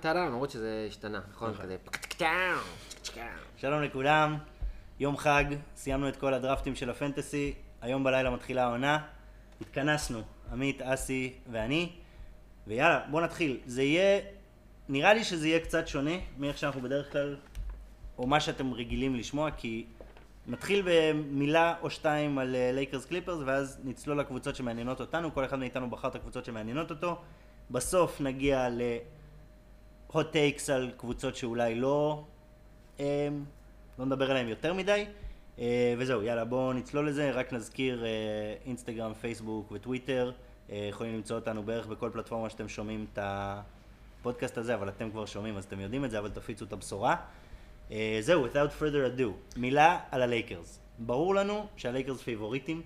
טם, למרות שזה השתנה, נכון? כזה פקטקטאם, שלום לכולם, יום חג, סיימנו את כל הדראפטים של הפנטסי, היום בלילה מתחילה העונה, התכנסנו, עמית, אסי ואני, ויאללה, בוא נתחיל. זה יהיה, נראה לי שזה יהיה קצת שונה מאיך שאנחנו בדרך כלל, או מה שאתם רגילים לשמוע, כי נתחיל במילה או שתיים על לייקרס קליפרס, ואז נצלול לקבוצות שמעניינות אותנו, כל אחד מאיתנו בחר את הקבוצות שמעניינות אותו. בסוף נגיע ל-hot takes על קבוצות שאולי לא, אה, לא נדבר עליהן יותר מדי. אה, וזהו, יאללה, בואו נצלול לזה, רק נזכיר אה, אינסטגרם, פייסבוק וטוויטר. אה, יכולים למצוא אותנו בערך בכל פלטפורמה שאתם שומעים את הפודקאסט הזה, אבל אתם כבר שומעים אז אתם יודעים את זה, אבל תפיצו את הבשורה. זהו, without further ado, מילה על הלייקרס. ברור לנו שהלייקרס favorites.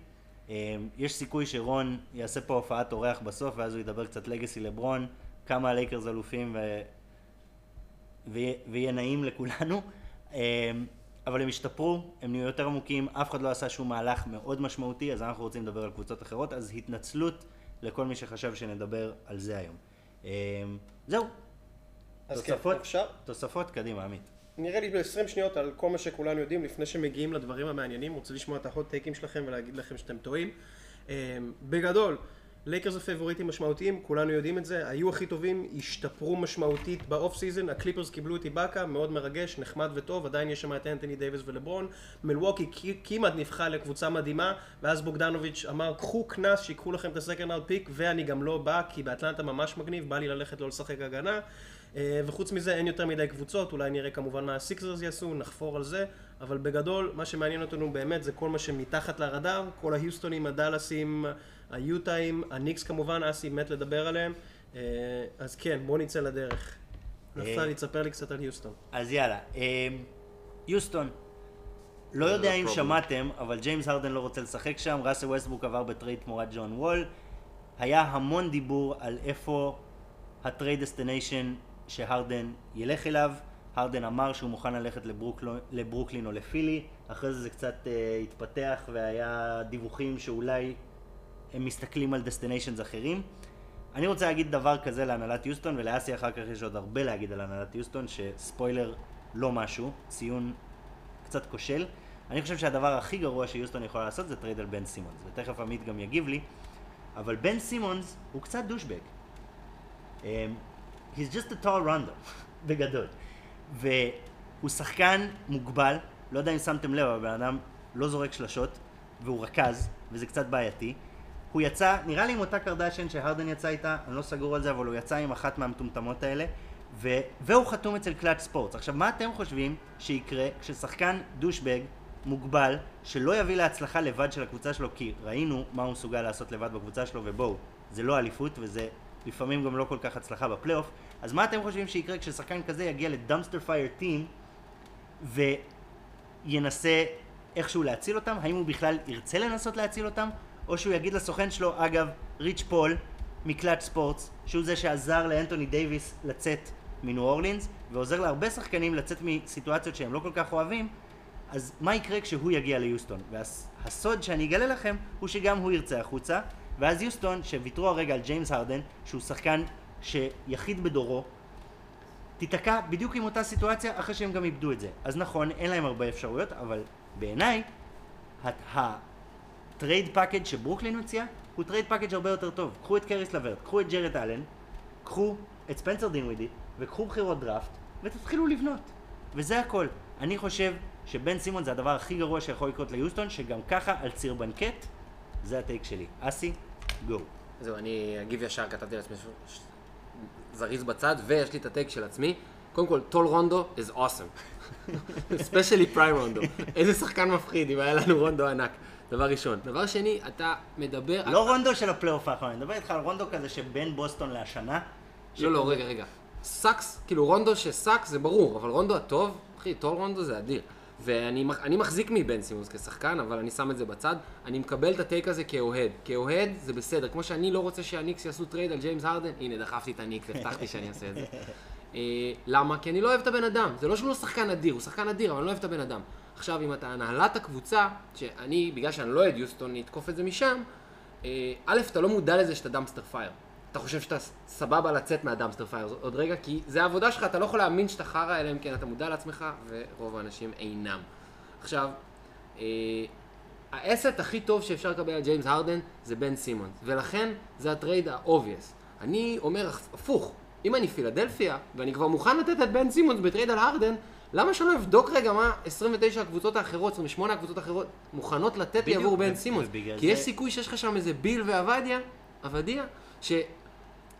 יש סיכוי שרון יעשה פה הופעת אורח בסוף, ואז הוא ידבר קצת לגאסי לברון, כמה הלייקרס אלופים. ויהיה, נעים לכולנו. אה, אבל הם השתפרו, הם נהיו יותר עמוקים, אף אחד לא עשה שום מהלך מאוד משמעותי, אז אנחנו רוצים לדבר על קבוצות אחרות, אז התנצלות לכל מי שחשב שנדבר על זה היום. אה, זהו. אז כן, תוספות? אפשר? תוספות, קדימה, עמית. נראה לי ב-20 שניות על כל מה שכולנו יודעים לפני שמגיעים לדברים המעניינים, רוצה לשמוע את ההוט טייקים שלכם ולהגיד לכם שאתם טועים. אה, בגדול, לייקרס ה favorites משמעותיים, כולנו יודעים את זה, היו הכי טובים, השתפרו משמעותית ב off season, הקליפרס קיבלו את איבאקה, מאוד מרגש, נחמד וטוב, עדיין יש שם את אנטוני דייוויס ולברון, מילווקי כמעט נבחר לקבוצה מדהימה, ואז בוגדנוביץ' אמר קחו קנס, שיקחו לכם את ה second round pick, ואני גם לא בא, כי באטלנטה ממש מגניב, בא לי ללכת לא לשחק הגנה. אה, וחוץ מזה אין יותר מדי קבוצות, אולי נראה כמובן מה הסיקסרס יעשו, נחפור על זה, אבל בגדול מה שמעניין אותנו באמת זה כל מה שמתחת לרדאר, כל היוסטונים, הדאלאסים, היוטאים, הניקס כמובן, אסי מת לדבר עליהם, אה, אז כן, בוא נצא לדרך. נפתלי, תספר לי קצת על היוסטון. אז יאללה, אה, יוסטון, לא יודע אם. שמעתם, אבל ג'יימס הרדן לא רוצה לשחק שם, ראסל ווסטבוק עבר בטרייד תמורת ג'ון וול. היה המון דיבור על איפה ה trade destination שהרדן ילך אליו. הרדן אמר שהוא מוכן ללכת לברוקלו, לברוקלין או לפילי, אחרי זה זה קצת uh, התפתח והיה דיווחים שאולי הם מסתכלים על destinations אחרים. אני רוצה להגיד דבר כזה להנהלת יוסטון, ולאסי אחר כך יש עוד הרבה להגיד על הנהלת יוסטון, שספוילר לא משהו, ציון קצת כושל. אני חושב שהדבר הכי גרוע שיוסטון יכולה לעשות זה טרייד על בן סימונס, ותכף עמית גם יגיב לי, אבל בן סימונס הוא קצת דושבג. Um, he's just a tall rondo, בגדול. והוא שחקן מוגבל, לא יודע אם שמתם לב, אבל בן אדם לא זורק שלשות, והוא רכז, וזה קצת בעייתי. הוא יצא, נראה לי עם אותה קרדשן שהרדן יצא איתה, אני לא סגור על זה, אבל הוא יצא עם אחת מהמטומטמות האלה, ו... והוא חתום אצל קלאץ' ספורטס. עכשיו, מה אתם חושבים שיקרה כששחקן דושבג מוגבל, שלא יביא להצלחה לבד של הקבוצה שלו, כי ראינו מה הוא מסוגל לעשות לבד בקבוצה שלו, ובואו, זה לא אליפות, וזה לפעמים גם לא כל כך הצלחה בפלייאוף, אז מה אתם חושבים שיקרה כששחקן כזה יגיע ל dumpster fire team, וינסה איכשהו להציל אותם? האם הוא בכלל ירצה לנסות להציל אותם? או שהוא יגיד לסוכן שלו, אגב, ריץ' פול מקלאץ' ספורטס, שהוא זה שעזר לאנטוני דייוויס לצאת מניו אורלינס, ועוזר להרבה שחקנים לצאת מסיטואציות שהם לא כל כך אוהבים, אז מה יקרה כשהוא יגיע ליוסטון? והסוד שאני אגלה לכם הוא שגם הוא ירצה החוצה, ואז יוסטון, שוויתרו הרגע על ג'יימס הרדן, שהוא שחקן שיחיד בדורו, תיתקע בדיוק עם אותה סיטואציה אחרי שהם גם איבדו את זה. אז נכון, אין להם הרבה אפשרויות, אבל בעיניי, ה trade package שברוקלין מציע, הוא trade package הרבה יותר טוב. קחו את קריס לברט, קחו את ג'רד אלן, קחו את ספנסר דינווידי, וקחו בחירות דראפט, ותתחילו לבנות. וזה הכל. אני חושב שבן סימון זה הדבר הכי גרוע שיכול לקרות ליוסטון, שגם ככה על ציר בנקט, זה הטייק שלי. אסי, גו. זהו, אני אגיב ישר, כתבתי לעצמי ש- זריז בצד, ויש לי את הטייק של עצמי. קודם כל, טול רונדו is awesome. ספיישלי פריים רונדו. איזה שחקן מפחיד אם היה לנו רונדו ענק. דבר ראשון. דבר שני, אתה מדבר... לא רונדו של הפלייאוף האחרון, אני מדבר איתך על רונדו כזה שבין בוסטון להשנה. לא, לא, רגע, רגע. sucks, כאילו רונדו ש sucks זה ברור, אבל רונדו הטוב, אחי, tall רונדו זה אדיר. ואני מח- אני מחזיק מבן סימונס כשחקן, אבל אני שם את זה בצד. אני מקבל את ה take הזה כאוהד. כאוהד זה בסדר. כמו שאני לא רוצה שהניקס יעשו טרייד על ג'יימס הרדן, הנה, דחפתי את הניקס, הבטחתי שאני אעשה את זה. אה, למה? כי אני לא אוהב את הבן אדם. זה לא שהוא לא שחקן אדיר, הוא שחקן אדיר, אבל אני לא אוהב את הבן אדם. עכשיו, אם אתה הנהלת הקבוצה, שאני, בגלל שאני לא אוהד יוסטון, נתקוף את זה משם, אה, א', אתה לא מודע לזה שאתה dumpster fire. אתה חושב שאתה סבבה לצאת מה dumpster fire עוד רגע, כי זה העבודה שלך, אתה לא יכול להאמין שאתה חרא, אלא אם כן אתה מודע לעצמך, ורוב האנשים אינם. עכשיו, אה, ה asset הכי טוב שאפשר לקבל על ג'יימס הרדן זה בן סימונס, ולכן זה הטרייד ה obvious. אני אומר הפוך, אם אני פילדלפיה, ואני כבר מוכן לתת את בן סימונס בטרייד על הרדן, למה שלא אבדוק רגע מה 29 הקבוצות האחרות, 28 הקבוצות האחרות, מוכנות לתת לי עבור בן סימונס? ובגלל כי יש סיכוי שיש לך שם איזה ביל ואבדיה, אבדיה, ש...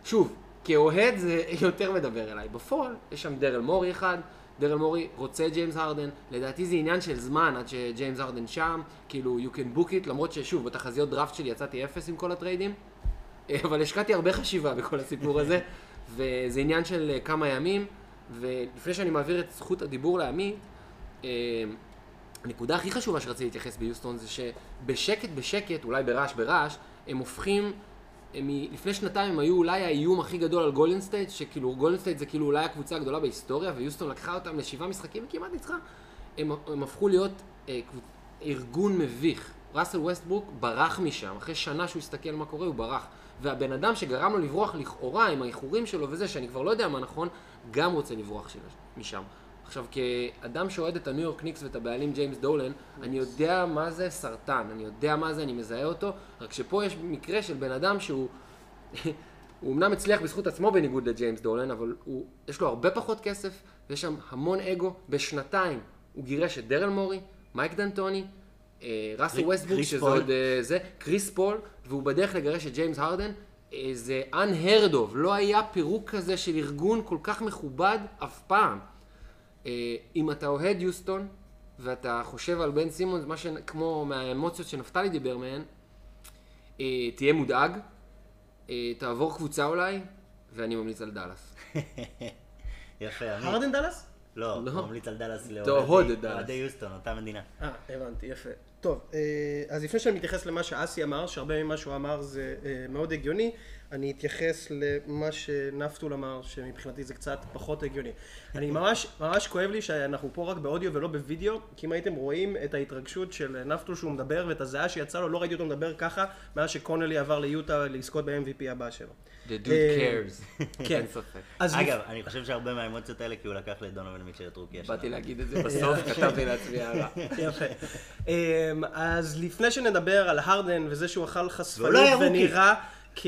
שוב, כאוהד זה יותר מדבר אליי. בפועל, יש שם דרל מורי אחד, דרל מורי רוצה ג'יימס הרדן, לדעתי זה עניין של זמן עד שג'יימס הרדן שם, כאילו, you can book it, למרות ששוב, בתחזיות דראפט שלי יצאתי אפס עם כל הטריידים, אבל השקעתי הרבה חשיבה בכל הסיפור הזה, וזה עניין של אה, כמה ימים, ולפני שאני מעביר את זכות הדיבור לעמית, אה, הנקודה הכי חשובה שרציתי להתייחס ביוסטון זה שבשקט בשקט, אולי ברעש ברעש, הם הופכים, הם, לפני שנתיים הם היו אולי האיום הכי גדול על גולדן סטייט, שכאילו גולדן סטייט זה כאילו אולי הקבוצה הגדולה בהיסטוריה, ויוסטון לקחה אותם לשבעה משחקים וכמעט ניצחה. הם, הם הפכו להיות אה, קבוצ... ארגון מביך. ראסל ווסטברוק ברח משם, אחרי שנה שהוא הסתכל מה קורה הוא ברח. והבן אדם שגרם לו לברוח לכאורה עם האיחורים שלו וזה, שאני כבר לא יודע מה נכון, גם רוצה לברוח. משם. עכשיו, כאדם שאוהד את הניו יורק ניקס ואת הבעלים ג'יימס דולן, אני יודע מה זה סרטן, אני יודע מה זה, אני מזהה אותו, רק שפה יש מקרה של בן אדם שהוא... הוא אמנם הצליח בזכות עצמו בניגוד לג'יימס דולן, אבל הוא, יש לו הרבה פחות כסף, ויש שם המון אגו. בשנתיים הוא גירש את דרל מורי, מייק דנטוני, אה, ראסל ווסטברוק, שזה פול. עוד אה, זה, קריס פול, והוא בדרך לגרש את ג'יימס הרדן. זה unheard of, לא היה פירוק כזה של ארגון כל כך מכובד אף פעם. אה, אם אתה אוהד יוסטון, ואתה חושב על בן סימונס, מה ש... כמו מהאמוציות שנפתלי דיבר מהן, אה, תהיה מודאג, אה, תעבור קבוצה אולי, ואני ממליץ על דאלאס. יפה. הרדן דאלאס? לא, לא. הוא ממליץ על דאלאס. לאוהדי יוסטון, אותה מדינה. אה, הבנתי, יפה. טוב, אה, אז לפני שאני מתייחס למה שאסי אמר, שהרבה ממה שהוא אמר זה אה, מאוד הגיוני, אני אתייחס למה שנפטול אמר, שמבחינתי זה קצת פחות הגיוני. אני ממש, ממש כואב לי שאנחנו פה רק באודיו ולא בווידאו, כי אם הייתם רואים את ההתרגשות של נפטול שהוא מדבר ואת הזיעה שיצא לו, לא ראיתי אותו מדבר ככה מאז שקונלי עבר ליוטה לזכות ב-MVP הבא שלו. The dude אה, cares, כן. אגב, אני חושב שהרבה מהאמוציות האלה כי הוא לקח לדונובל מיטשל את רוקי השנה. באתי להגיד את זה בסוף, כתבתי לעצמי הערה. יפה. אמ, אז לפני שנדבר על הרדן וזה שהוא אכל חשפנות הרוקי. ונראה כ...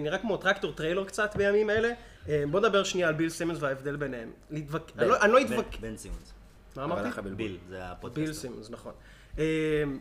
נראה כמו טרקטור טריילר קצת בימים אלה, אמ, בוא נדבר שנייה על ביל סימונס וההבדל ביניהם. להתווכ- אני לא- אני לא בן- אתווכח... בן סימונס. מה אמרתי? ביל, זה הפודקאסט. ביל סימונס, נכון. אמ,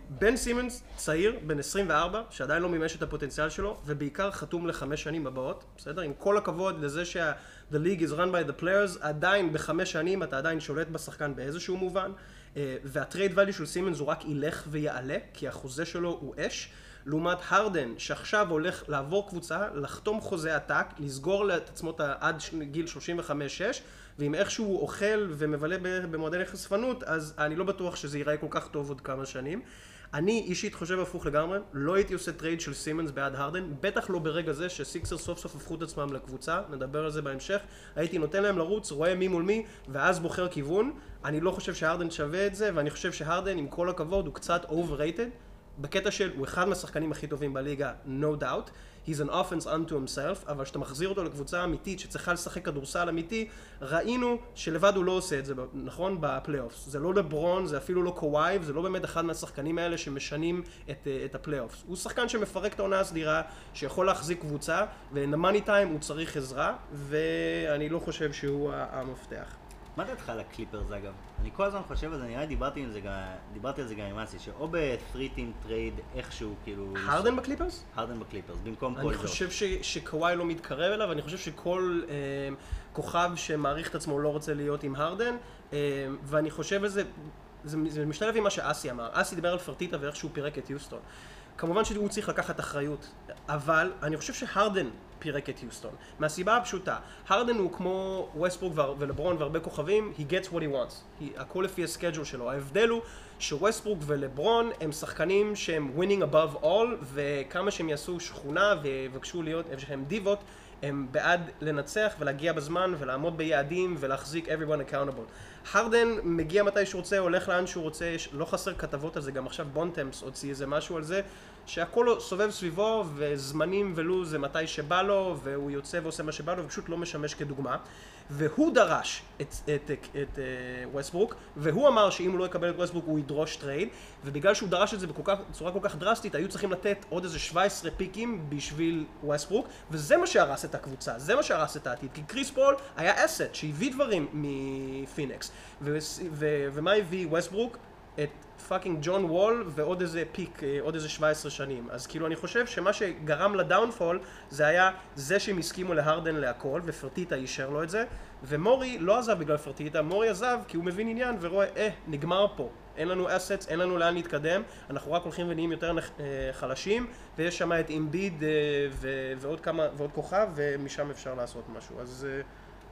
בן סימונס צעיר, בן 24, שעדיין לא מימש את הפוטנציאל שלו, ובעיקר חתום לחמש שנים הבאות, בסדר? עם כל הכבוד לזה שה- the league is run by the players, עדיין בחמש שנים אתה עדיין שולט בשחקן באיזשהו מובן, אה, וה trade value של סימונס הוא רק ילך ויעלה, כי החוזה שלו הוא אש. לעומת הרדן, שעכשיו הולך לעבור קבוצה, לחתום חוזה עתק, לסגור את עצמו עד גיל 35-6, ואם איכשהו הוא אוכל ומבלה ב- במועדני חשפנות, אז אני לא בטוח שזה ייראה כל כך טוב עוד כמה שנים. אני אישית חושב הפוך לגמרי, לא הייתי עושה טרייד של סימונס בעד הרדן, בטח לא ברגע זה שהסיקסרס סוף סוף הפכו את עצמם לקבוצה, נדבר על זה בהמשך. הייתי נותן להם לרוץ, רואה מי מול מי, ואז בוחר כיוון. אני לא חושב שהרדן שווה את זה, ואני חושב שהרדן, עם כל הכבוד, הוא קצת overrated. בקטע של, הוא אחד מהשחקנים הכי טובים בליגה, no doubt. He's an offense unto himself, אבל כשאתה מחזיר אותו לקבוצה אמיתית שצריכה לשחק כדורסל אמיתי, ראינו שלבד הוא לא עושה את זה, נכון? בפלייאופס. זה לא לברון, זה אפילו לא קוואי, וזה לא באמת אחד מהשחקנים האלה שמשנים את, אה, את הפלייאופס. הוא שחקן שמפרק את העונה הסדירה, שיכול להחזיק קבוצה, ול-money time הוא צריך עזרה, ואני לא חושב שהוא המפתח. מה דעתך על הקליפרס אגב? אני כל הזמן חושב על זה, נראה לי דיברתי, על זה גם, דיברתי על זה גם עם אסי, שאו ב-3 team trade איכשהו כאילו... הרדן בקליפרס? הרדן בקליפרס, במקום אני פול ג'ורג'. חושב ש, שקוואי לא מתקרב אליו, אני חושב שכל אה, כוכב שמעריך את עצמו לא רוצה להיות עם הרדן, אה, ואני חושב על זה, זה, זה משתלב עם מה שאסי אמר. אסי דיבר על פרטיטה ואיך שהוא פירק את יוסטון. כמובן שהוא צריך לקחת אחריות, אבל אני חושב שהרדן פירק את יוסטון. מהסיבה הפשוטה, הרדן הוא כמו ווסטברוק ולברון והרבה כוכבים, he gets what he wants. He, הכל לפי ה-schedule שלו. ההבדל הוא שווסטברוק ולברון הם שחקנים שהם winning above all, וכמה שהם יעשו שכונה ויבקשו להיות איפה שהם דיבות, הם בעד לנצח ולהגיע בזמן ולעמוד ביעדים ולהחזיק everyone accountable. הרדן מגיע מתי שהוא רוצה, הולך לאן שהוא רוצה, יש, לא חסר כתבות על זה, גם עכשיו בונטמפס הוציא איזה משהו על זה, שהכל סובב סביבו וזמנים ולו"ז זה מתי שבא לו והוא יוצא ועושה מה שבא לו ופשוט לא משמש כדוגמה. והוא דרש את, את, את, את uh, ווסטברוק, והוא אמר שאם הוא לא יקבל את ווסטברוק הוא ידרוש trade, ובגלל שהוא דרש את זה בצורה כל כך דרסטית, היו צריכים לתת עוד איזה 17 פיקים בשביל ווסטברוק, וזה מה שהרס את הקבוצה, זה מה שהרס את העתיד, כי קריס פול היה asset שהביא דברים מפיניקס, ומה הביא ווסטברוק? את fucking ג'ון וול ועוד איזה פיק, אה, עוד איזה 17 שנים. אז כאילו אני חושב שמה שגרם ל-downfall זה היה זה שהם הסכימו להרדן להכל ופרטיטה אישר לו את זה ומורי לא עזב בגלל פרטיטה, מורי עזב כי הוא מבין עניין ורואה אה, נגמר פה. אין לנו assets, אין לנו לאן להתקדם, אנחנו רק הולכים ונהיים יותר אה, חלשים ויש שם את אימביד ו- ועוד כמה, ועוד כוכב ומשם אפשר לעשות משהו. אז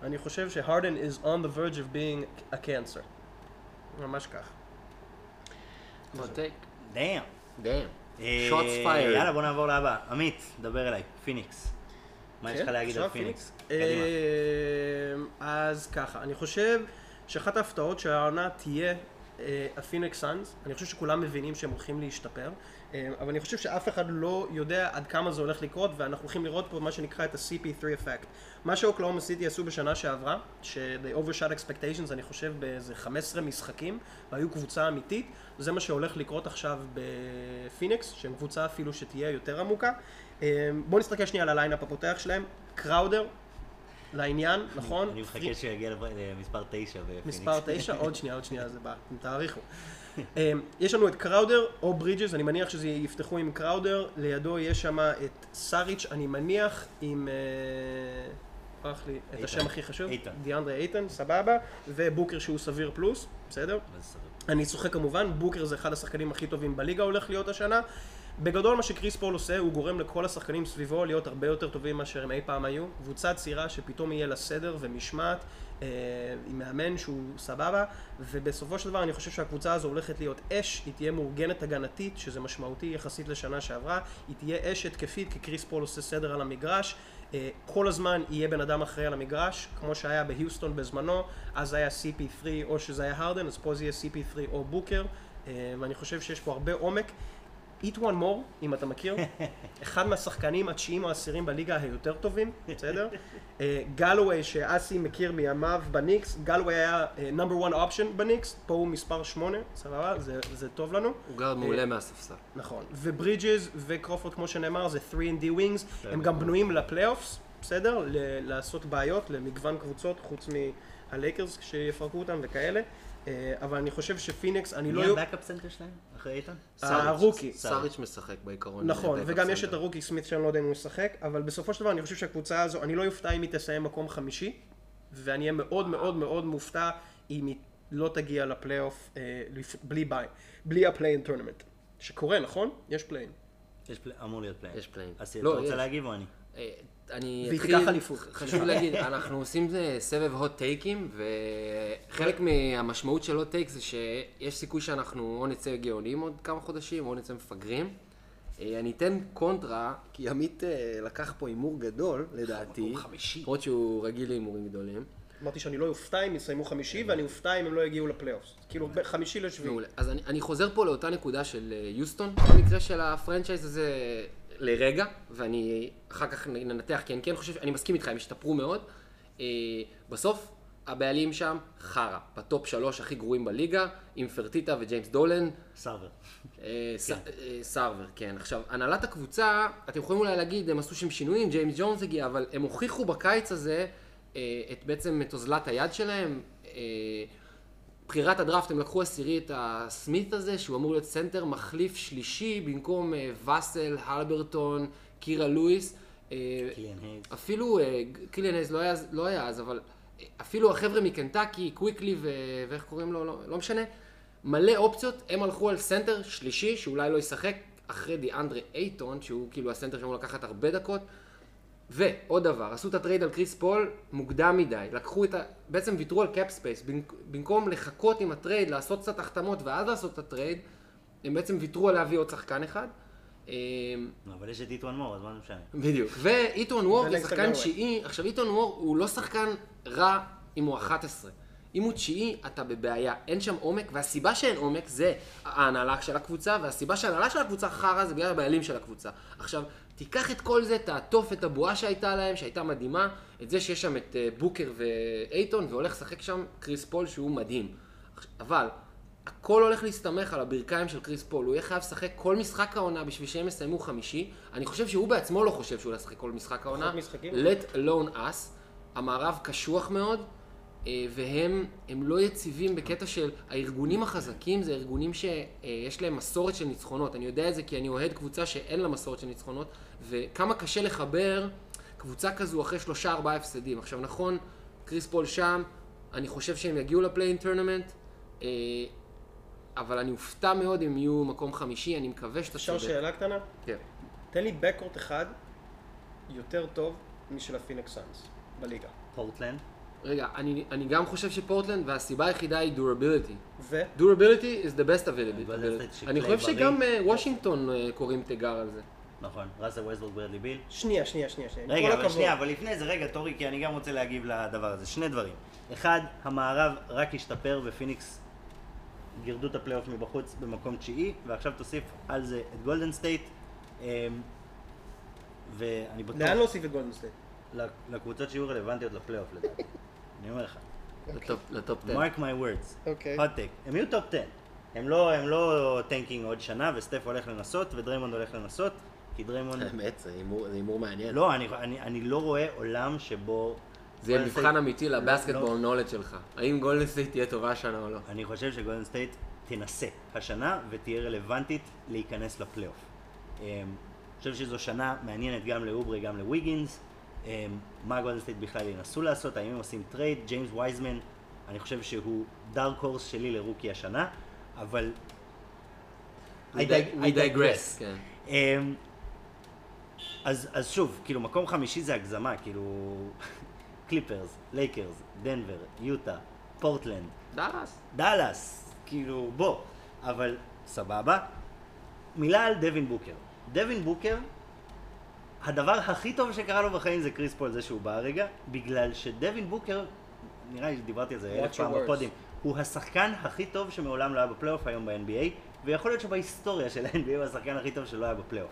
אני חושב שהרדן is on the verge of being a cancer. ממש כך. Take. Damn. Damn. shots fired. יאללה בוא נעבור להבא. עמית, דבר אליי. פיניקס. מה יש לך כן, להגיד על פיניקס? אה, אז ככה, אני חושב שאחת ההפתעות של העונה תהיה הפיניקס סאנס. אני חושב שכולם מבינים שהם הולכים להשתפר, אה, אבל אני חושב שאף אחד לא יודע עד כמה זה הולך לקרות, ואנחנו הולכים לראות פה מה שנקרא את ה-CP3 effect. מה שאוקלהומה סיטי עשו בשנה שעברה, ש-they overshot expectations, אני חושב באיזה 15 משחקים, והיו קבוצה אמיתית, זה מה שהולך לקרות עכשיו בפיניקס, שהם קבוצה אפילו שתהיה יותר עמוקה. אה, בואו נסתכל שנייה על ה-lineup הפותח שלהם. קראודר, לעניין, נכון? אני מחכה שיגיע למספר 9 בפיניקס. מספר 9, עוד שנייה, עוד שנייה, זה בא, תאריכו. אמ, יש לנו את קראודר או ברידג'ס, אני מניח שזה יפתחו עם קראודר, לידו יש שם את סאריץ', אני מניח עם... אה, ברח לי את. השם הכי חשוב, אייטון. דיאנדרה אייטון, סבבה, ובוקר שהוא סביר פלוס, בסדר? אני צוחק כמובן, בוקר זה אחד השחקנים הכי טובים בליגה הולך להיות השנה. בגדול מה שקריס פול עושה, הוא גורם לכל השחקנים סביבו להיות הרבה יותר טובים מאשר הם אי פעם היו. קבוצה צעירה שפתאום יהיה לה סדר ומשמעת, אה, עם מאמן שהוא סבבה, ובסופו של דבר אני חושב שהקבוצה הזו הולכת להיות אש, היא תהיה מאורגנת הגנתית, שזה משמעותי יחסית לשנה שעברה, היא תהיה אש התקפית, כי קריס פול עושה סדר על המגרש. אה, כל הזמן יהיה בן אדם אחראי על המגרש, כמו שהיה בהיוסטון בזמנו, אז היה CP3 או שזה היה הרדן, אז פה זה יהיה CP3 או בוקר, אה, ואני חושב שיש פה הרבה עומק. Eat one more, אם אתה מכיר, אחד מהשחקנים התשיעים או העשירים בליגה היותר טובים, בסדר? אה, גלווי שאסי מכיר מימיו בניקס, גלווי היה נאמבר 1 אופשן בניקס, פה הוא מספר 8, סבבה? זה, זה טוב לנו. הוא גר מעולה מהספסל. נכון. וברידג'ס וקרופורד, כמו שנאמר, זה 3 and D wings, הם גם בנויים ל-playoffs, בסדר? ל- לעשות בעיות למגוון קבוצות, חוץ מהלייקרס שיפרקו אותם וכאלה. אה, אבל אני חושב שפיניקס, אני לא... מי ה-backup סנטר שלהם? אחרי אייטון? ה-rookie. סאריץ' משחק בעיקרון. נכון, ב-backup וגם יש. את ה-rookie סמית שאני לא יודע אם הוא ישחק, אבל בסופו של דבר אני חושב שהקבוצה הזו, אני לא אופתע אם היא תסיים מקום חמישי, ואני אהיה מאוד מאוד מאוד מופתע אם היא לא תגיע לפלייאוף אה, לפ- בלי ביי, בלי ה-play-in tournament. שקורה, נכון? יש play-in. אמור להיות play-in. יש play-in. אסי, לא, אתה רוצה. להגיב או אני? אני והיא אתחיל, תיקח אליפות. חשוב להגיד, אנחנו עושים זה סבב hot take ים, וחלק מהמשמעות של hot take זה שיש סיכוי שאנחנו או נצא גאונים עוד כמה חודשים, או נצא מפגרים. אה, אני אתן קונטרה, כי עמית אה, לקח פה הימור גדול, לדעתי. מקום חמישי. למרות שהוא רגיל להימורים גדולים. אמרתי שאני לא אופתע אם יסיימו חמישי, ואני אופתע אם הם לא יגיעו לפלייאוף. כאילו, חמישי לשביעי. מעולה. אז אני, אני חוזר פה לאותה נקודה של אה, יוסטון, במקרה של ה-franchise הזה לרגע, ואני אחר כך ננתח, כי אני כן חושב, אני מסכים איתך, הם השתפרו מאוד. אה, בסוף, הבעלים שם חרא, ב-top שלוש הכי גרועים בליגה, עם פרטיטה וג'יימס דולן, סרבר. אה, ס- אה, סרבר, כן. עכשיו, הנהלת הקבוצה, אתם יכולים אולי להגיד, הם עשו שם שינויים, ג'יימס ג'ונס הגיע, אבל הם הוכיחו בקיץ הזה את בעצם את אוזלת היד שלהם. בחירת הדראפט, הם לקחו עשירי את הסמית הזה, שהוא אמור להיות סנטר מחליף שלישי במקום אה, ואסל, הלברטון, קירה לואיס. אה, קיליאן הייז. אפילו, אה, קיליאן הייז לא לא היה אז, אבל אפילו החבר'ה מקנטקי, קוויקלי ו... ואיך קוראים לו, לא, לא משנה, מלא אופציות, הם הלכו על סנטר שלישי, שאולי לא ישחק, אחרי דיאנדרה אייטון, שהוא כאילו הסנטר שאמור לקחת הרבה דקות. ועוד דבר, עשו את ה-trade על קריס פול מוקדם מדי. לקחו את ה... בעצם ויתרו על cap space. במקום לחכות עם ה-trade, לעשות קצת החתמות ואז לעשות את ה-trade, הם בעצם ויתרו על להביא עוד שחקן אחד. לא, אבל יש את איטואן מור, אז מה זה משנה? בדיוק. ואיתון וור זה ולנסטר שחקן. תשיעי. עכשיו, איטואן מור הוא לא שחקן רע אם הוא 11. אם הוא תשיעי, אתה בבעיה. אין שם עומק, והסיבה שאין עומק זה ההנהלה של הקבוצה, והסיבה שההנהלה של הקבוצה חרא זה בגלל הבעלים של הקבוצה. עכשיו, תיקח את כל זה, תעטוף את הבועה שהייתה להם, שהייתה מדהימה, את זה שיש שם את אה, בוקר ואייטון, והולך לשחק שם קריס פול שהוא מדהים. אבל, הכל הולך להסתמך על הברכיים של קריס פול, הוא יהיה חייב לשחק כל משחק העונה בשביל שהם יסיימו חמישי. אני חושב שהוא בעצמו לא חושב שהוא הולך לשחק כל משחק העונה. let alone us. המערב קשוח מאוד, והם הם לא יציבים בקטע של הארגונים החזקים זה ארגונים שיש להם מסורת של ניצחונות. אני יודע את זה כי אני אוהד קבוצה שאין לה מסורת של ניצחונות, וכמה קשה לחבר קבוצה כזו אחרי שלושה ארבעה הפסדים. עכשיו נכון, קריס פול שם, אני חושב שהם יגיעו ל play-in tournament, אה, אבל אני אופתע מאוד אם יהיו מקום חמישי, אני מקווה שאתה אפשר צודק. שאלה קטנה? כן. תן לי backcourt אחד יותר טוב משל הפיניקס סאנס בליגה. פורטלנד. רגע, אני, אני גם חושב שפורטלנד, והסיבה היחידה היא durability. ו? durability is the best availability. אני חושב. שגם אה, וושינגטון אה, קוראים תיגר על זה. נכון, ראסל ווסטברוק ברדלי ביל. שנייה, שנייה, שנייה, שנייה. רגע, אבל. שנייה, אבל לפני זה, רגע, טורי, כי אני גם רוצה להגיב לדבר הזה. שני דברים. אחד, המערב רק השתפר ופיניקס גירדו את הפלייאוף מבחוץ במקום תשיעי, ועכשיו תוסיף על זה את גולדן סטייט. אמ, ואני בטוח, לאן להוסיף את גולדן סטייט? לקבוצות שיהיו רלוונטיות לפלייאוף לדעתי. אני אומר לך. ל top- ל top 10. mark my words. אוקיי. hot take. הם יהיו top 10. הם לא, הם לא tanking עוד שנה, וסטף הולך לנסות, ודריימונד הולך לנסות, כי דריימונד... האמת, זה הימור- מעניין. לא, אני, אני, אני לא רואה עולם שבו... זה יהיה מבחן אמיתי לא- ל basketball knowledge שלך. האם גולדן סטייט תהיה טובה השנה או לא? אני חושב שגולדן סטייט תנסה השנה ותהיה רלוונטית להיכנס לפלייאוף. אמ, אני חושב שזו שנה מעניינת גם לאוברי, גם לוויגינס. אמ, מה גולדן סטייט בכלל ינסו לעשות, האם הם עושים trade, ג'יימס וייזמן, אני חושב שהוא dark horse שלי ל rookie השנה, אבל... I dig- I We digress. digress. כן. אמ, אז, אז שוב, כאילו מקום חמישי זה הגזמה, כאילו קליפרס, לייקרס, דנבר, יוטה, פורטלנד, דאלאס. דאלאס, כאילו בוא, אבל סבבה. מילה על דווין בוקר. דווין בוקר, הדבר הכי טוב שקרה לו בחיים זה קריס פול, זה שהוא בא הרגע, בגלל שדווין בוקר, נראה לי שדיברתי על זה אלף פעם. בפודים, הוא השחקן הכי טוב שמעולם לא היה בפלייאוף היום ב-NBA, ויכול להיות שבהיסטוריה של ה-NBA הוא השחקן הכי טוב שלא היה בפלייאוף.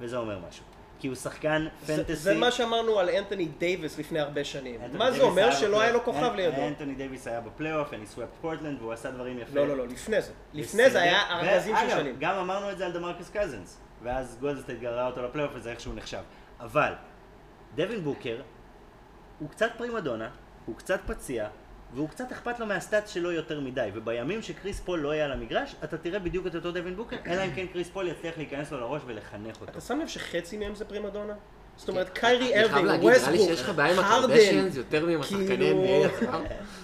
וזה אומר משהו. כי הוא שחקן זה- fantasy. זה מה שאמרנו על אנתוני דייוויס לפני הרבה שנים. מה זה אומר שלא היה לו. כוכב לידו? אנטוני דייוויס היה בפלייאוף, he swept פורטלנד, והוא עשה דברים יפים. לא, לא, לא, לפני זה. לפני זה היה ארגזים של שנים. גם אמרנו את זה על דמרקוס קזינס, ואז גולדן סטייט גררה אותו לפלייאוף וזה איכשהו נחשב. אבל, דווין בוקר, הוא קצת פרימדונה, הוא קצת פציע, והוא קצת אכפת לו מה stats שלו יותר מדי, ובימים שקריס פול לא יהיה על המגרש, אתה תראה בדיוק את אותו דווין בוקר, אלא אם כן קריס פול יצליח להיכנס לו לראש ולחנך אותו. אתה שם לב שחצי מהם זה פרימדונה? זאת אומרת, קיירי ארווינג, להגיד, נראה לי ווסטברוק, שיש לך בעיה עם הרדן, יותר מעם השחקני כאילו- NBA עצמם.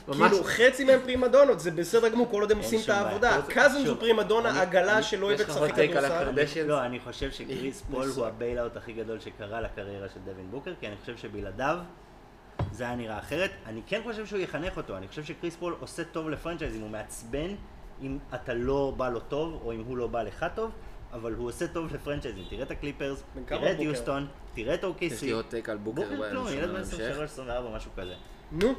ממש. כאילו חצי מהם פרימדונות, זה בסדר גמור, כל עוד הם עושים את. העבודה. שוב, הוא פרימדונה עגלה שלא אוהבת לשחק כדורסל. לא, אני חושב שקריס פול הוא ה bailout הכי גדול שקרה לקריירה של דווין בוקר, כי אני חושב שבלעדיו זה היה נראה אחרת. אני כן חושב שהוא יחנך אותו, אני חושב שקריס פול עושה טוב לפרנצ'ייזים, הוא מעצבן אם אתה לא בא לו טוב, או אם הוא לא בא לך טוב, אבל הוא עושה טוב לפרנצ'ייזים. תראה את הקליפרס, תראה את? יוסטון, תראה את OKC. יש לי עוד take על בוקר בוקר כלום, ילד בן בהמשך. 23-24, משהו כזה. נו,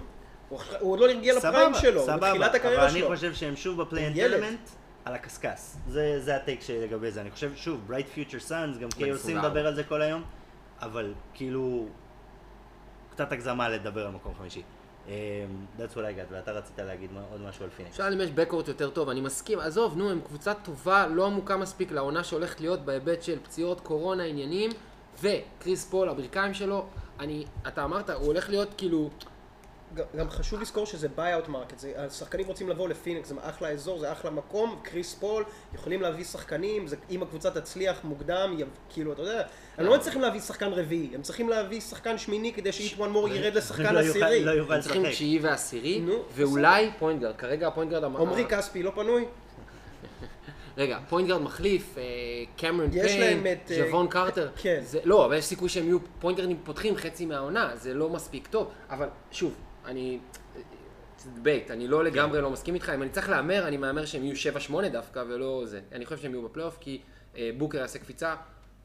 הוא הוא עוד לא הגיע ל prime שלו, הוא בתחילת אבל הקריירה אני שלו. חושב שהם שוב ב play-in. אלמנט על הקשקש. זה, זה ה take שלי לגבי זה. אני חושב, שוב, bright future סאנס, גם KOC 24. מדבר על זה כל היום, אבל כאילו, קצת הגזמה לדבר על מקום חמישי. Um, that's what I got, ואתה רצית להגיד עוד משהו על פיניקס. שאל אם יש backcourt יותר טוב, אני מסכים, עזוב, נו, הם קבוצה טובה, לא עמוקה מספיק לעונה שהולכת להיות בהיבט של פציעות, קורונה, עניינים, וקריס פול, הברכיים שלו, אני, אתה אמרת, הוא הולך להיות כאילו, גם- חשוב לזכור שזה buyout market, השחקנים רוצים לבוא לפיניקס, זה אחלה אזור, זה אחלה מקום, קריס פול, יכולים להביא שחקנים, זה- אם הקבוצה תצליח מוקדם, י- כאילו, אתה יודע, הם לא צריכים להביא שחקן רביעי, הם צריכים להביא שחקן שמיני כדי שאיטואן מור ירד לשחקן לא עשירי. לא יוכל הם צריכים. תשיעי ועשירי, ואולי point guard, כרגע ה point guard, המ- עמרי כספי לא פנוי? רגע, point guard מחליף, קמרון יש פיין, ז'וון קרטר. כן. זה, לא, אבל יש סיכוי שהם יהיו פוינטרים פותחים חצי מהעונה, זה לא מספיק טוב. אבל שוב, אני... זה debate, אני לא לגמרי לא מסכים איתך, אם אני צריך להמר, אני מהמר שהם יהיו 7-8 דווקא, ולא זה. אני חושב שהם יהיו בפלייאוף, כי אה, בוקר יעשה קפיצה,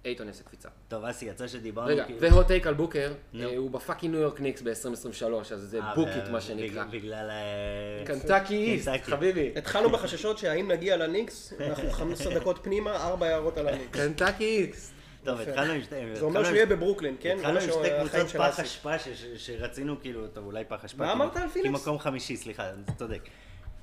אייטון יעשה קפיצה. טוב, אסי, יצא שדיברנו... רגע, כאילו- ו hot take על בוקר. אה, הוא ב fucking ניו יורק ניקס ב-2023, אז זה אה, book it מה שנקרא. בג- בגלל... קנטקי איסט. חביבי. התחלנו בחששות שהאם נגיע לניקס, אנחנו 15 דקות פנימה, ארבע הערות על הניקס. קנטקי איסט. טוב. התחלנו עם שתי... זה אומר שהוא יהיה בברוקלין, כן? התחלנו עם שתי קבוצות פח. אשפה שרצינו כאילו, טוב אולי פח אשפה. מה כי- אמרת על כי פיניקס? מקום חמישי, סליחה, אתה צודק.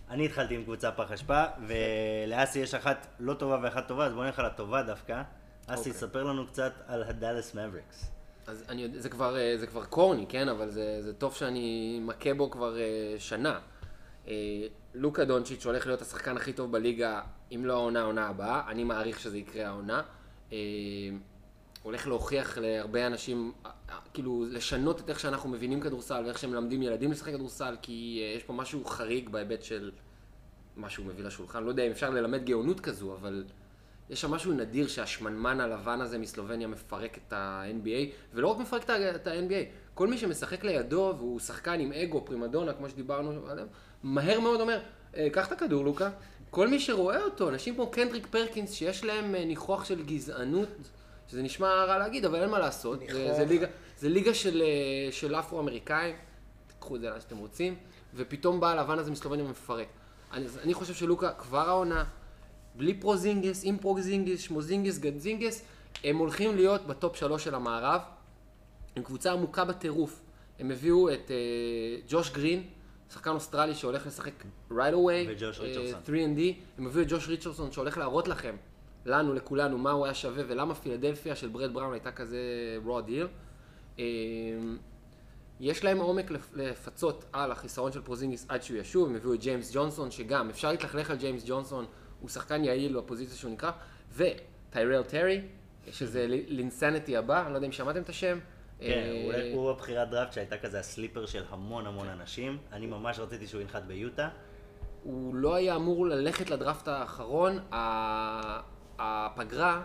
אני התחלתי עם קבוצה פח אשפה, ולאסי יש אחת לא טובה ואחת טובה, אז בוא נלך על הטובה דווקא. אסי, אוקיי. ספר לנו קצת על הדאלס מבריקס. אז אני יודע, זה כבר, אה, זה כבר קורני, כן? אבל זה, זה טוב שאני מכה בו כבר אה, שנה. אה, לוקה דונצ'יץ' הולך להיות השחקן הכי טוב בליגה, אם לא העונה, העונה הבאה. אני מעריך שזה יקרה העונה. אה, הולך להוכיח להרבה אנשים, כאילו, לשנות את איך שאנחנו מבינים כדורסל ואיך שמלמדים ילדים לשחק כדורסל, כי אה, יש פה משהו חריג בהיבט של מה שהוא מביא לשולחן. לא יודע אם אפשר ללמד גאונות כזו, אבל יש שם משהו נדיר שהשמנמן הלבן הזה מסלובניה מפרק את ה-NBA, ולא רק מפרק את ה-NBA, כל מי שמשחק לידו והוא שחקן עם אגו, פרימדונה, כמו שדיברנו עליהם, מהר מאוד אומר, "אה, קח את הכדור, לוקה. כל מי שרואה אותו, אנשים כמו קנדריק פרקינס, שיש להם אה, ניחוח של גזענות, שזה נשמע רע להגיד, אבל אין מה לעשות. זה. זה ליגה, זה ליגה של, אה, של אפרו-אמריקאים, תיקחו את זה לאן שאתם רוצים, ופתאום בא הלבן הזה מסלובניה ומפרק. אני, אז אני חושב שלוקה כבר העונה, בלי פרוזינגיס, עם פרוזינגיס, שמוזינגיס, גדזינגיס, הם הולכים להיות ב top שלוש של המערב. הם קבוצה עמוקה בטירוף. הם הביאו את אה, ג'וש גרין, שחקן אוסטרלי שהולך לשחק right away. וג'וש אה, ריצ'רדסון. 3&D. הם הביאו את ג'וש ריצ'רדסון שהולך להראות לכם, לנו, לכולנו, מה הוא היה שווה ולמה פילדלפיה של ברט בראון הייתה כזה raw deal. אה, יש להם עומק לפ- לפצות על החיסרון של פורזינגיס עד שהוא ישוב, הם הביאו את ג'יימס ג'ונסון, שגם אפשר להתלכלך על ג'יימס ג'ונסון, הוא שחקן יעיל בפוזיציה שהוא נקרא, וטיירל טרי, שזה Linsanity הבא, אני לא יודע אם שמעתם את השם. כן, אה, הוא- הבחירת דראפט שהייתה כזה ה sleeper של המון המון אנשים. אני ממש רציתי שהוא ינחת ביוטה. הוא לא היה אמור ללכת לדראפט האחרון, הפגרה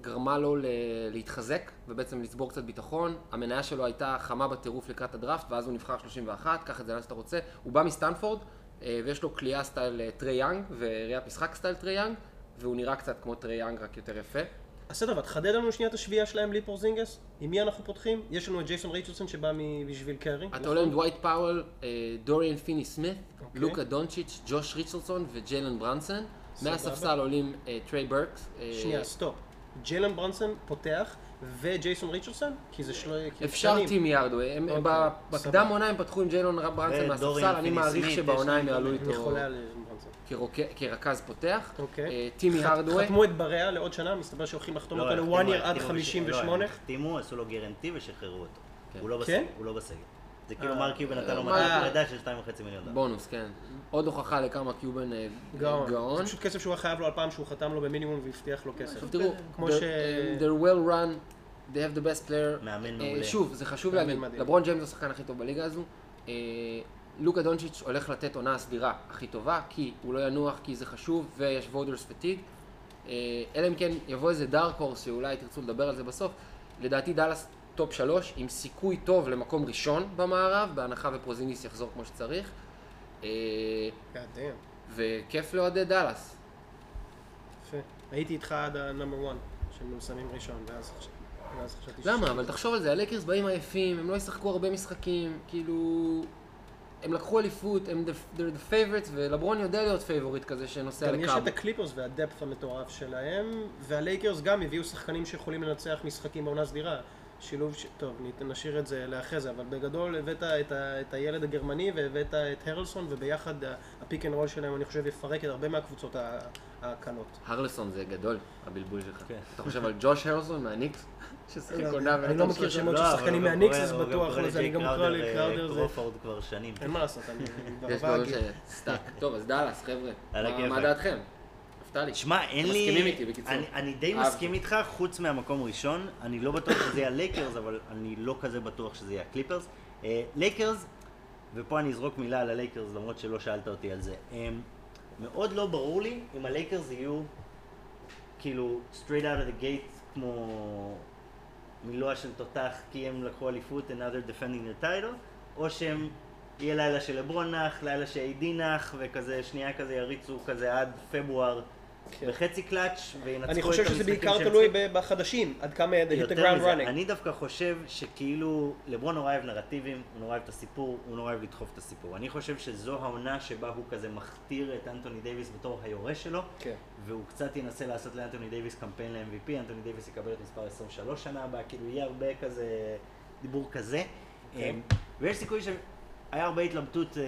גרמה לו ל- להתחזק ובעצם לצבור קצת ביטחון. המניה שלו הייתה חמה בטירוף לקראת הדראפט, ואז הוא נבחר 31, קח את זה לאן שאתה רוצה. הוא בא מסטנפורד, אה, ויש לו קליעה style אה, טרי יאנג, וראיית משחק style טרי יאנג, והוא נראה קצת כמו טרי יאנג, רק יותר יפה. בסדר, אבל תחדד לנו שנייה את השביעייה שלהם בלי פורזינגס. עם מי אנחנו פותחים? יש לנו את ג'ייסון ריצ'רסון שבא בשביל קרי. אתה עולה עם דווייט פאוול, אה, דוריאן פיני סמית, אוקיי. לוקה דונצ'יץ', ג'וש ריצ'רדסון וג'יילן ברנסון. מהספסל עולים אה, טריי ברקס. אה, שנייה, סטופ. ג'יילן ברנסון פותח, וג'ייסון ריצ'רסון? כי זה שלו... אפשר. טים הם- אוקיי, בקדם. עונה הם פתחו עם ג'יילון ברנסון מהספסל, אני מעריך שבעונה הם יעלו איתו כרכז פותח. אוקיי. אה, טימי הארדווי, חתמו את בריאה לעוד שנה, מסתבר שהולכים לחתום לא, אותו ל-one year עד החתימו- 58. לא, הם החתימו, עשו לו גרנטי ושחררו אותו. כן. הוא לא כן? בסגל. זה כאילו אה, מרק קיובן נתן לו מתנת פרידה של 2.5 מיליון דולר. בונוס, כן. עוד הוכחה לכמה קיובן אה, גאון. זה. פשוט כסף שהוא היה חייב לו על פעם שהוא חתם לו במינימום והבטיח לו כסף. עכשיו תראו, כמו they're- ש- um, they're well run, they have the best player. מאמן אה, מעולה. שוב, זה חשוב מאמן להגיד. לברון ג'יימס הוא השחקן הכי טוב בליגה הזו. אה, לוקה דונצ'יץ' הולך לתת עונה סדירה הכי טובה, כי הוא לא ינוח, כי זה חשוב, ויש וודרס פטיג. אלא אם כן יבוא איזה dark horse, שאולי תרצו לדבר על זה בסוף. לדעתי דאלאס top שלוש, עם סיכוי טוב למקום ראשון במערב, בהנחה ופורזינגיס יחזור כמו שצריך. אה. וכיף לאוהדי דאלאס. יפה. הייתי איתך עד ה number 1, שהם מסיימים ראשון, ואז חש- ואז חשבתי... למה? אבל תחשוב על זה, הלייקרס באים עייפים, הם לא ישחקו הרבה משחקים, כאילו... הם לקחו אליפות, הם the- they're the favorites, ולברון יודע להיות favorite כזה שנוסע גם יש. את הקליפרס וה depth המטורף שלהם, והלייקרס גם הביאו שחקנים שיכולים לנצח משחקים בעונה סדירה. שילוב, ש... טוב, נשאיר את זה לאחרי זה, אבל בגדול הבאת את, ה... את הילד הגרמני והבאת את הרלסון, וביחד הפיק אנד רול שלהם, אני חושב, יפרק את הרבה מהקבוצות ה- הקלות. הרלסון זה גדול, הבלבול שלך. כן. אתה חושב על ג'וש הרלסון מהניקס? עונה אני לא מכיר שמות לא, של שחקנים מהניקס, קורא- אז בטוח קורא לא זה, אני גם אקרא קראודר, לקראודר אה, זה... קרופורד כבר שנים. אין מה לעשות, אני יש בעבר לו הגיל. סטאק. טוב, אז דאלאס, חבר'ה. מה דעתכם? נפתלי. שמע, אין לי... מסכימים איתי, בקיצור. אני, אני די אהבתי. מסכים איתך, חוץ מהמקום ראשון. אני לא בטוח שזה יהיה לייקרס, אבל אני לא כזה בטוח שזה יהיה הקליפרס. אה, לייקרס, ופה אני אזרוק מילה על הלייקרס, למרות שלא שאלת אותי על זה. אה, מאוד לא ברור לי אם הלייקרס יהיו כאילו straight out of the gate כמו מלוע של תותח כי הם לקחו אליפות they're defending their title, או שהם יהיה לילה של לברון נח, לילה ש-AD נח, וכזה שנייה כזה יריצו כזה עד פברואר. בחצי קלאץ' וינצחו את אני המשחקים חושב שזה בעיקר תלוי בחדשים, עד כמה they hit the ground running. אני דווקא חושב שכאילו לברון נורא אוהב נרטיבים, הוא נורא אוהב את הסיפור, הוא נורא אוהב לדחוף את הסיפור. אני חושב שזו העונה שבה הוא כזה מכתיר את אנטוני דייוויס בתור היורש שלו, כן. והוא קצת ינסה לעשות לאנטוני דייוויס קמפיין ל-MVP, אנטוני דייוויס יקבל את מספר 23 שנה הבאה, כאילו יהיה הרבה כזה דיבור כזה. כן. אמ, ויש סיכוי שהיה הרבה התלבטות אה,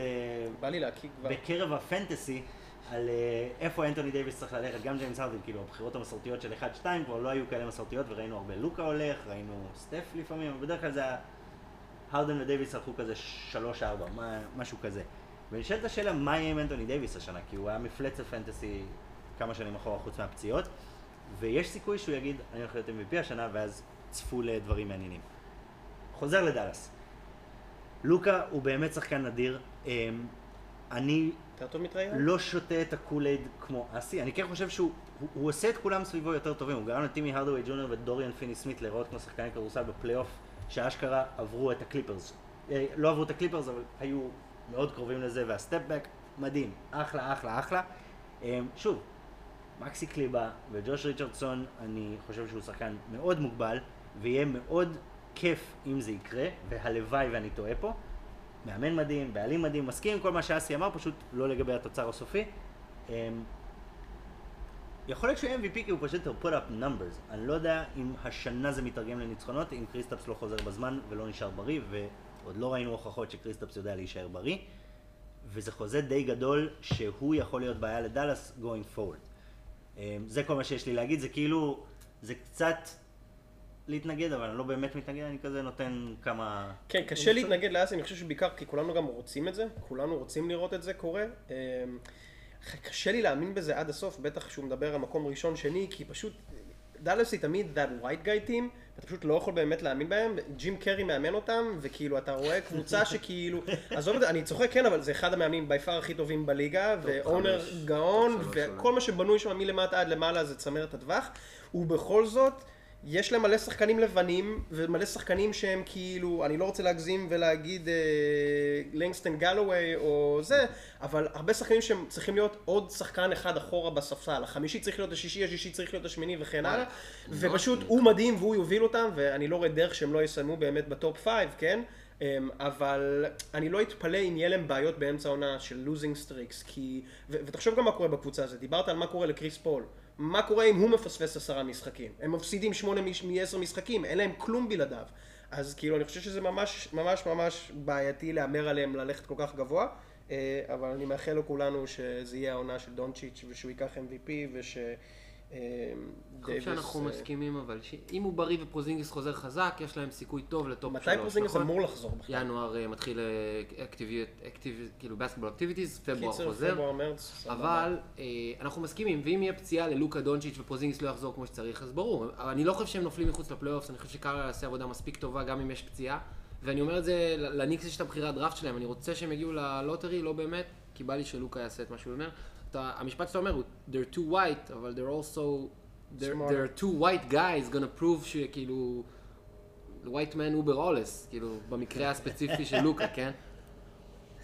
בא לי להקיא כבר. בקרב ה fantasy על אה, איפה אנטוני דייוויס צריך ללכת, גם ג'יימס הרדן, כאילו הבחירות המסורתיות של 1-2 כבר לא היו כאלה מסורתיות וראינו הרבה לוקה הולך, ראינו סטף לפעמים, אבל בדרך כלל זה היה הרדן ודייוויס הלכו כזה 3-4, מה- משהו כזה. ונשאלת השאלה מה יהיה עם אנטוני דייוויס השנה, כי הוא היה מפלצת fantasy כמה שנים אחורה חוץ מהפציעות, ויש סיכוי שהוא יגיד אני הולך להיות MVP השנה ואז צפו לדברים מעניינים. חוזר לדאלאס. לוקה הוא באמת שחקן נדיר. אני? לא שותה את ה Kool-Aid כמו אסי, אני כן חושב שהוא הוא, הוא עושה את כולם סביבו יותר טובים, הוא גרם לטימי הארדווי ג'וניור ודוריאן פיני סמית להיראות כמו שחקני כדורסל בפלייאוף שאשכרה עברו את הקליפרס. אה, לא עברו את הקליפרס אבל היו מאוד קרובים לזה וה step back מדהים, אחלה אחלה אחלה. אה, שוב, מקסי קליבה וג'וש ריצ'רדסון, אני חושב שהוא שחקן מאוד מוגבל ויהיה מאוד כיף אם זה יקרה, והלוואי ואני טועה פה. מאמן מדהים, בעלים מדהים, מסכים עם כל מה שאסי אמר, פשוט לא לגבי התוצר הסופי. אמ, יכול להיות שהוא MVP כי הוא פשוט put up numbers. אני לא יודע אם השנה זה מתרגם לניצחונות, אם קריסטפס לא חוזר בזמן ולא נשאר בריא, ועוד לא ראינו הוכחות שקריסטפס יודע להישאר בריא. וזה חוזה די גדול שהוא יכול להיות בעיה לדאלאס going forward. אמ, זה כל מה שיש לי להגיד, זה כאילו, זה קצת להתנגד, אבל אני לא באמת מתנגד, אני כזה נותן כמה... כן, קשה להתנגד לאסי, אני חושב שבעיקר כי כולנו גם רוצים את זה, כולנו רוצים לראות את זה קורה. אמ, קשה לי להאמין בזה עד הסוף, בטח כשהוא מדבר על מקום ראשון, שני, כי פשוט, דאלאס היא תמיד that white guy team, אתה פשוט לא יכול באמת להאמין בהם, ג'ים קרי מאמן אותם, וכאילו אתה רואה קבוצה שכאילו, עזוב את זה, אני צוחק כן, אבל זה אחד המאמנים by far הכי טובים בליגה, ו owner גאון, וכל מה שבנוי שם מלמטה עד למעלה זה צמרת הטווח, ובכל זאת, יש להם מלא שחקנים לבנים, ומלא שחקנים שהם כאילו, אני לא רוצה להגזים ולהגיד אה, לנגסטון גלווי או זה, אבל הרבה שחקנים שהם צריכים להיות עוד שחקן אחד אחורה בספסל. החמישי צריך להיות השישי, השישי צריך להיות השמיני וכן הלאה. ופשוט הוא מדהים והוא יוביל אותם, ואני לא רואה דרך שהם לא יסיימו באמת ב top five, כן? אמ, אבל אני לא אתפלא אם יהיה להם בעיות באמצע העונה של losing streaks, כי... ותחשוב גם מה קורה בקבוצה הזאת, דיברת על מה קורה לקריס פול. מה קורה אם הוא מפספס עשרה משחקים? הם מפסידים שמונה מעשר משחקים, אין להם כלום בלעדיו. אז כאילו, אני חושב שזה ממש ממש ממש בעייתי להמר עליהם ללכת כל כך גבוה, אה, אבל אני מאחל לכולנו שזה יהיה העונה של דונצ'יץ' ושהוא ייקח MVP וש... אה, אני חושב דייוויס, שאנחנו אה, מסכימים, אבל שאם הוא בריא ופורזינגיס חוזר חזק, יש להם סיכוי טוב ל top שלוש. מתי נכון? אמור לחזור בכלל? ינואר אה, מתחיל אקטיביות, כאילו basketball activities, פברואר חוזר. אבל אה, אנחנו מסכימים, ואם יהיה פציעה ללוקה דונצ'יץ' ופורזינגיס לא יחזור כמו שצריך, אז ברור. אבל אני לא חושב שהם נופלים מחוץ ל playoffs, אני חושב שקרלייל יעשה עבודה מספיק טובה גם אם יש פציעה. ואני אומר את זה, לניקס יש את הבחירת דראפט שלהם, אני רוצה שהם יגיעו ל lottery, לא באמת, כי בא לי שלוקה יעשה את מה שהוא אומר. אתה, המשפט שאתה אומר הוא, they're too white, אבל they're also, they're, they're two white guys gonna prove שכאילו, white man uber alles, כאילו, במקרה הספציפי של לוקה, כן?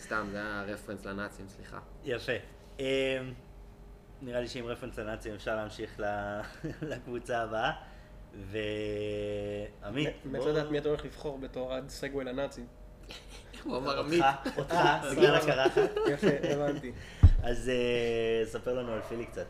סתם, זה היה רפרנס לנאצים, סליחה. יפה. אמ, נראה לי שעם רפרנס לנאצים אפשר להמשיך ל- לקבוצה הבאה. ועמית, מת לדעת מי אתה הולך לבחור בתור הסגווי לנאצים. הוא אמר עמית. אותך, אותך, בגלל הקרחת. יפה, הבנתי. אז אה, ספר לנו על פילי קצת.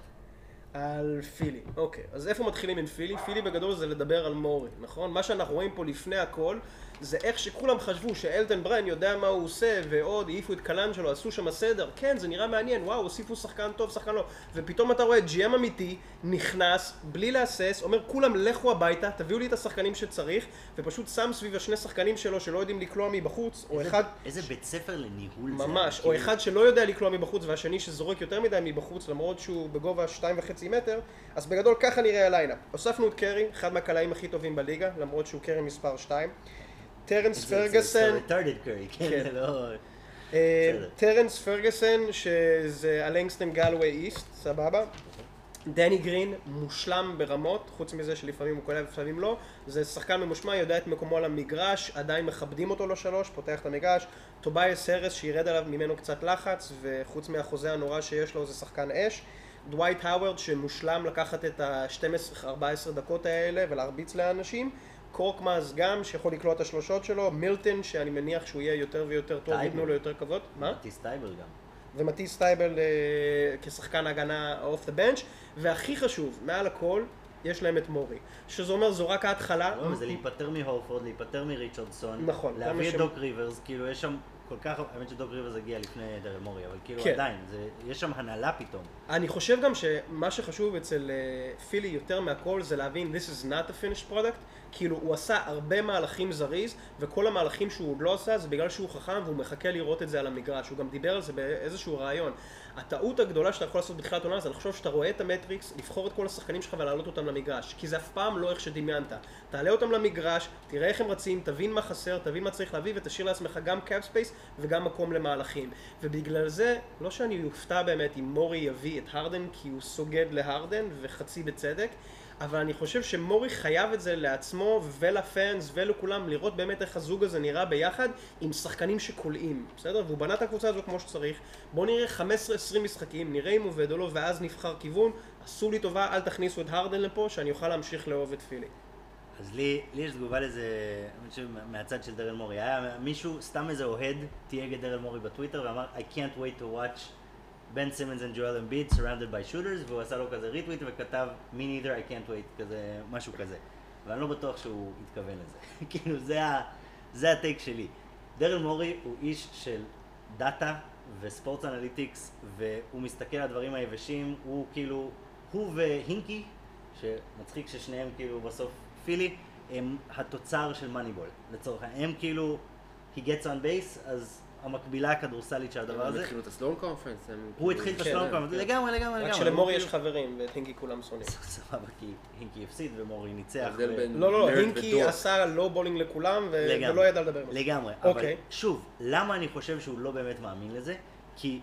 על פילי, אוקיי. אז איפה מתחילים עם פילי? פילי בגדול זה לדבר על מורי, נכון? מה שאנחנו רואים פה לפני הכל, זה איך שכולם חשבו שאלטון בריין יודע מה הוא עושה, ועוד העיפו את קלן שלו, עשו שם סדר. כן, זה נראה מעניין, וואו, הוסיפו שחקן טוב, שחקן לא. ופתאום אתה רואה GM אמיתי, נכנס, בלי להסס, אומר כולם לכו הביתה, תביאו לי את השחקנים שצריך, ופשוט שם סביב השני שחקנים שלו שלא יודעים לקלוע מבחוץ, או אחד... איזה בית ספר לניהול זה. ממש, או כאילו, אחד שלא יודע לקלוע מבחוץ והשני שזורק יותר מדי מבחוץ למרות שהוא בגובה שתיים וחצי מטר אז בגדול ככה נראה ה lineup. הוספנו את קרי, אחד מהקלעים הכי טובים בליגה למרות שהוא קרי מספר 2. טרנס קרי, כן, כן. לא... אה. טרנס פרגסון שזה הלנגסטון גאלווי East, סבבה? דני גרין מושלם ברמות, חוץ מזה שלפעמים הוא קולע ולפעמים לא. זה שחקן ממושמע, יודע את מקומו על המגרש, עדיין מכבדים אותו לשלוש, פותח את המגרש. טוביאס האריס שירד עליו ממנו קצת לחץ, וחוץ מהחוזה הנורא שיש לו זה שחקן אש. דווייט האוורד שמושלם לקחת את ה-12-14 דקות האלה ולהרביץ לאנשים. קורקמאז גם, שיכול לקלוע את השלושות שלו. מילטון, שאני מניח שהוא יהיה יותר ויותר טוב, תייבול. ייתנו לו יותר כבוד. מה? מתיס תייבול גם. ומתיס תייבול אה, כשחקן הגנה off the bench, והכי חשוב, מעל הכל, יש להם את מורי. שזה אומר, זו רק ההתחלה. לא, זה להיפטר מהורפורד, להיפטר מריצ'רדסון. נכון, להביא את דוק ריברס, כאילו יש שם כל כך, האמת שדוק ריברס הגיע לפני דרל מורי, אבל כאילו כן. עדיין, זה- יש שם הנהלה פתאום. אני חושב גם שמה שחשוב אצל אה, פילי יותר מהכל זה להבין this is not a finished product כאילו הוא עשה הרבה מהלכים זריז וכל המהלכים שהוא עוד לא עשה זה בגלל שהוא חכם והוא מחכה לראות את זה על המגרש הוא גם דיבר על זה באיזשהו רעיון הטעות הגדולה שאתה יכול לעשות בתחילת עונה זה לחשוב שאתה רואה את המטריקס לבחור את כל השחקנים שלך ולהעלות אותם למגרש. כי זה אף פעם לא איך שדמיינת. תעלה אותם למגרש תראה איך הם רצים תבין מה חסר תבין מה צריך להביא ותשאיר לעצמך גם cap space וגם מקום למהלכים. ובגלל זה לא שאני אופתע באמת אם מורי יביא את הרדן כי הוא סוגד להרדן וחצי בצדק אבל אני חושב שמורי חייב את זה לעצמו ול fans ולכולם לראות באמת איך הזוג הזה נראה ביחד עם שחקנים שקולעים, בסדר? והוא בנה את הקבוצה הזו כמו שצריך בואו נראה 15-20 משחקים, נראה אם עובד או לא ואז נבחר כיוון עשו לי טובה, אל תכניסו את הרדן לפה שאני אוכל להמשיך לאהוב את פילי אז לי, לי יש תגובה לזה, שמהצד של דרל מורי. היה מישהו, סתם איזה אוהד, תייג את דרל מורי בטוויטר ואמר I can't wait to watch בן סימנס and ג'ואל אמביד surrounded by shooters והוא עשה לו כזה ריטוויט וכתב me neither I can't wait, כזה, משהו כזה. ואני לא בטוח שהוא התכוון לזה. כאילו זה, ה, זה ה take שלי. דרל מורי הוא איש של data ו sports analytics והוא מסתכל על הדברים היבשים, הוא כאילו, הוא והינקי, שמצחיק ששניהם כאילו בסוף פילי, הם התוצר של מאניבול, לצורך העניין. הם כאילו, he gets on base, אז המקבילה הכדורסלית של הדבר הם הזה, התחילו את ה Sloan Conference. הם הוא כאילו- התחיל את כן, ה Sloan כן. Conference, לגמרי, לגמרי, לגמרי. רק שלמורי יש כאילו- חברים ואת הינקי כולם שונאים סבבה, כי הינקי הפסיד ומורי ניצח. לא לא הינקי. עשה לא bullying לכולם. ולא ידע לדבר עם זה. לגמרי. אבל אוקיי. שוב, למה אני חושב שהוא לא באמת מאמין לזה? כי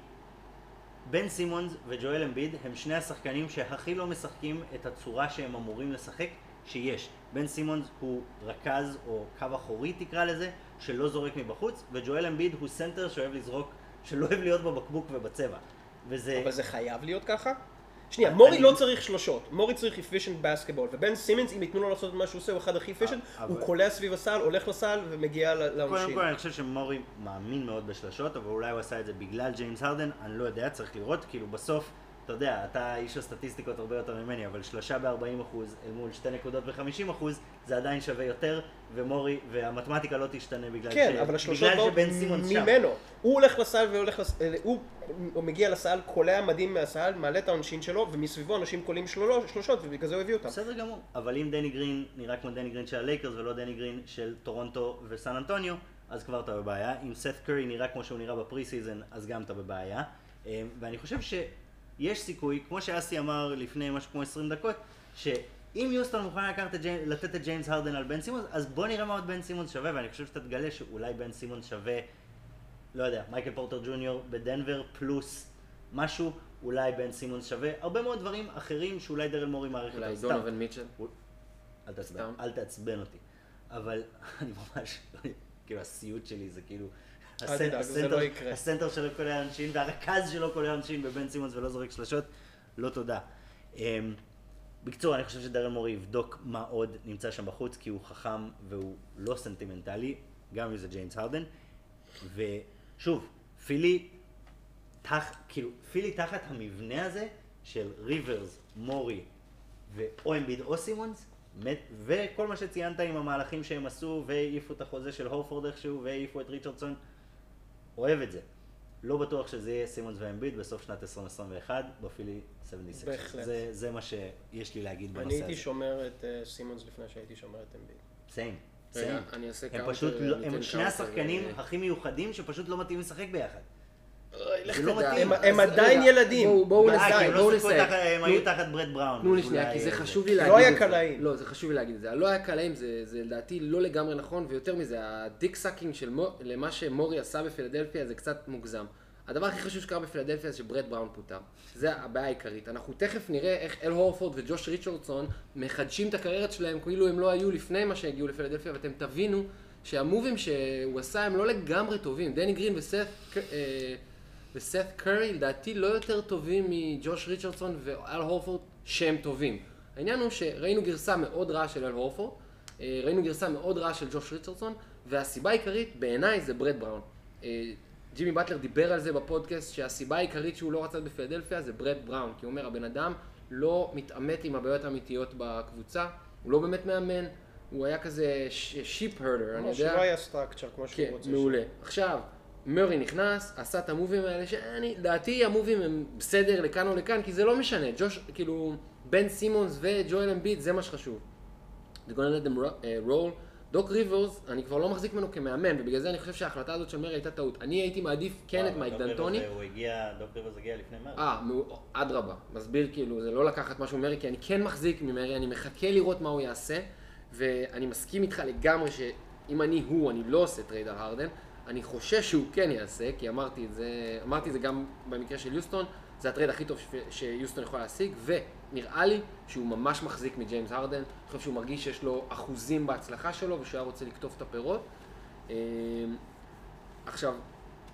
בן סימונס וג'ואל אמביד הם שני השחקנים שהכי לא משחקים את הצורה שהם אמורים לשחק שיש. בן סימונס הוא רכז או קו אחורי תקרא לזה, שלא זורק מבחוץ, וג'ואל אמביד הוא סנטר שאוהב לזרוק, שלא אוהב להיות בבקבוק ובצבע. וזה... אבל זה חייב להיות ככה? שנייה, מורי אני- לא צריך שלושות, מורי צריך efficient basketball, ובן סימנס, אם ייתנו לו לעשות את מה שהוא עושה, הוא אחד הכי efficient, אבל- הוא קולע סביב הסל, הולך לסל ומגיע ל- קודם. כל אני חושב שמורי מאמין מאוד בשלשות, אבל אולי הוא עשה את זה בגלל ג'יימס הרדן, אני לא יודע, צריך לראות, כאילו בסוף, אתה יודע, אתה איש הסטטיסטיקות הרבה יותר ממני, אבל שלושה ב-40% אל מול שתי נקודות ב-50% זה עדיין שווה יותר, ומורי, והמתמטיקה לא תשתנה בגלל, כן, ש... אבל השלושות בגלל באות שבן סימונס שם. ממנו. הוא הולך לסל והולך לס... אה, הוא הוא מגיע לסל, קולע מדהים מהסל, מעלה את העונשין שלו, ומסביבו אנשים קולעים שלוש- שלושות, ובגלל זה הוא הביא אותם. בסדר גמור, אבל אם דני גרין נראה כמו דני גרין של הלייקרס ולא דני גרין של טורונטו וסן אנטוניו, אז כבר אתה בבעיה. אם סת קרי נראה כמו שהוא נראה ב pre-season, אז גם אתה בבעיה. אה, ואני חושב שיש סיכוי, כמו שאסי אמר לפני משהו כמו 20 דקות, שאם יוסטון מוכן לקחת את ג'י- לתת את ג'יימס הרדן על בן סימונס, אז בוא נראה מה עוד בן סימונס שווה, ואני חושב שאתה תגלה שאולי בן סימונס שווה, לא יודע, מייקל פורטר ג'וניור בדנבר פלוס משהו, אולי בן סימונס שווה, הרבה מאוד דברים אחרים שאולי דרל מורי מעריך אולי אותם. סתם. דונובן מיטשל. אל תעצבן. אל תעצבן אותי. אבל אני ממש, כאילו הסיוט שלי זה כאילו... הסנטר- לא. הסנטר שלו קולע עונשין והרכז שלו קולע עונשין בבן סימונס ולא זורק שלשות, לא תודה. אמ, בקיצור, אני חושב שדרל מורי יבדוק מה עוד נמצא שם בחוץ, כי הוא חכם והוא לא סנטימנטלי, גם אם זה ג'יימס הרדן. ושוב, פילי, תח, כאילו, פילי תחת המבנה הזה של ריברס, מורי ואו אמביד או סימונס, מת, וכל מה שציינת עם המהלכים שהם עשו, והעיפו את החוזה של הורפורד איכשהו, והעיפו את ריצ'רדסון, אוהב את זה. לא בטוח שזה יהיה סימונס ואמביד בסוף שנת 2021 בפילי 76. בהחלט. זה, זה מה שיש לי להגיד בנושא אני הזה. הייתי שומר את אה, סימונס לפני שהייתי שומר את אמביד. סיים. סיים. אני אעשה הם פשוט, לא, אני הם שני השחקנים אה, הכי מיוחדים שפשוט לא מתאים לשחק ביחד. הם- הם עדיין ילדים. בואו- אה, נסיים, לא בואו נסיים. הם תנו- היו תחת ברד בראון. תנו לי אז שנייה, אולי, כי זה אה, חשוב לי להגיד לא את זה. היה קלעים. לא, זה חשוב לי להגיד את זה. הלא היה קלעים, זה זה לדעתי לא לגמרי נכון, ויותר מזה, ה dick sucking של למה שמורי עשה בפילדלפיה זה קצת מוגזם. הדבר הכי חשוב שקרה בפילדלפיה זה שברד בראון פוטר. זה הבעיה העיקרית. אנחנו תכף נראה איך אל הורפורד וג'וש ריצ'רדסון מחדשים את הקריירות שלהם כאילו הם לא היו לפני מה שהגיעו לפילדלפיה, ואתם תבינו שהמובים שהוא עשה הם לא לגמרי טובים. דני גרין וסת, אה, וסת קרי לדעתי לא יותר טובים מג'וש ריצ'רדסון ואל הורפורד שהם טובים. העניין הוא שראינו גרסה מאוד רעה של אל הורפורד, אה, ראינו גרסה מאוד רעה של ג'וש ריצ'רדסון, והסיבה העיקרית בעיניי זה ברד בראון. אה, ג'ימי באטלר דיבר על זה בפודקאסט, שהסיבה העיקרית שהוא לא רצה בפילדלפיה זה ברד בראון, כי הוא אומר, הבן אדם לא מתעמת עם הבעיות האמיתיות בקבוצה, הוא לא באמת מאמן, הוא היה כזה sheep herder, אני יודע. לא היה structure כמו שהוא כן, רוצה. מעולה. עכשיו, מורי נכנס, עשה את ה moves האלה, שאני, לדעתי ה moves הם בסדר לכאן או לכאן, כי זה לא משנה. ג'וש, כאילו, בן סימונס וג'ואל אמביד, זה מה שחשוב. They're gonna let them uh, roll. דוק ריברס, אני כבר לא מחזיק ממנו כמאמן, ובגלל זה אני חושב שההחלטה הזאת של מורי הייתה טעות. אני הייתי מעדיף כן את מייק דנטוני. הוא הגיע, דוק ריברס הגיע לפני מורי. אה, אדרבה, מסביר כאילו, זה לא לקחת משהו ממורי, כי אני כן מחזיק ממורי, אני מחכה לראות מה הוא יעשה, ואני מסכים איתך לגמרי שאם אני הוא, אני לא עושה trade על הרדן, אני חושש שהוא כן יעשה, כי אמרתי את זה, אמרתי את זה גם במקרה של יוסטון, זה ה trade הכי טוב שיוסטון יכול להשיג, ונראה לי שהוא ממש מחזיק מג'יימס הרדן, אני חושב שהוא מרגיש שיש לו אחוזים בהצלחה שלו, ושהוא היה רוצה לקטוף את הפירות. אה, עכשיו,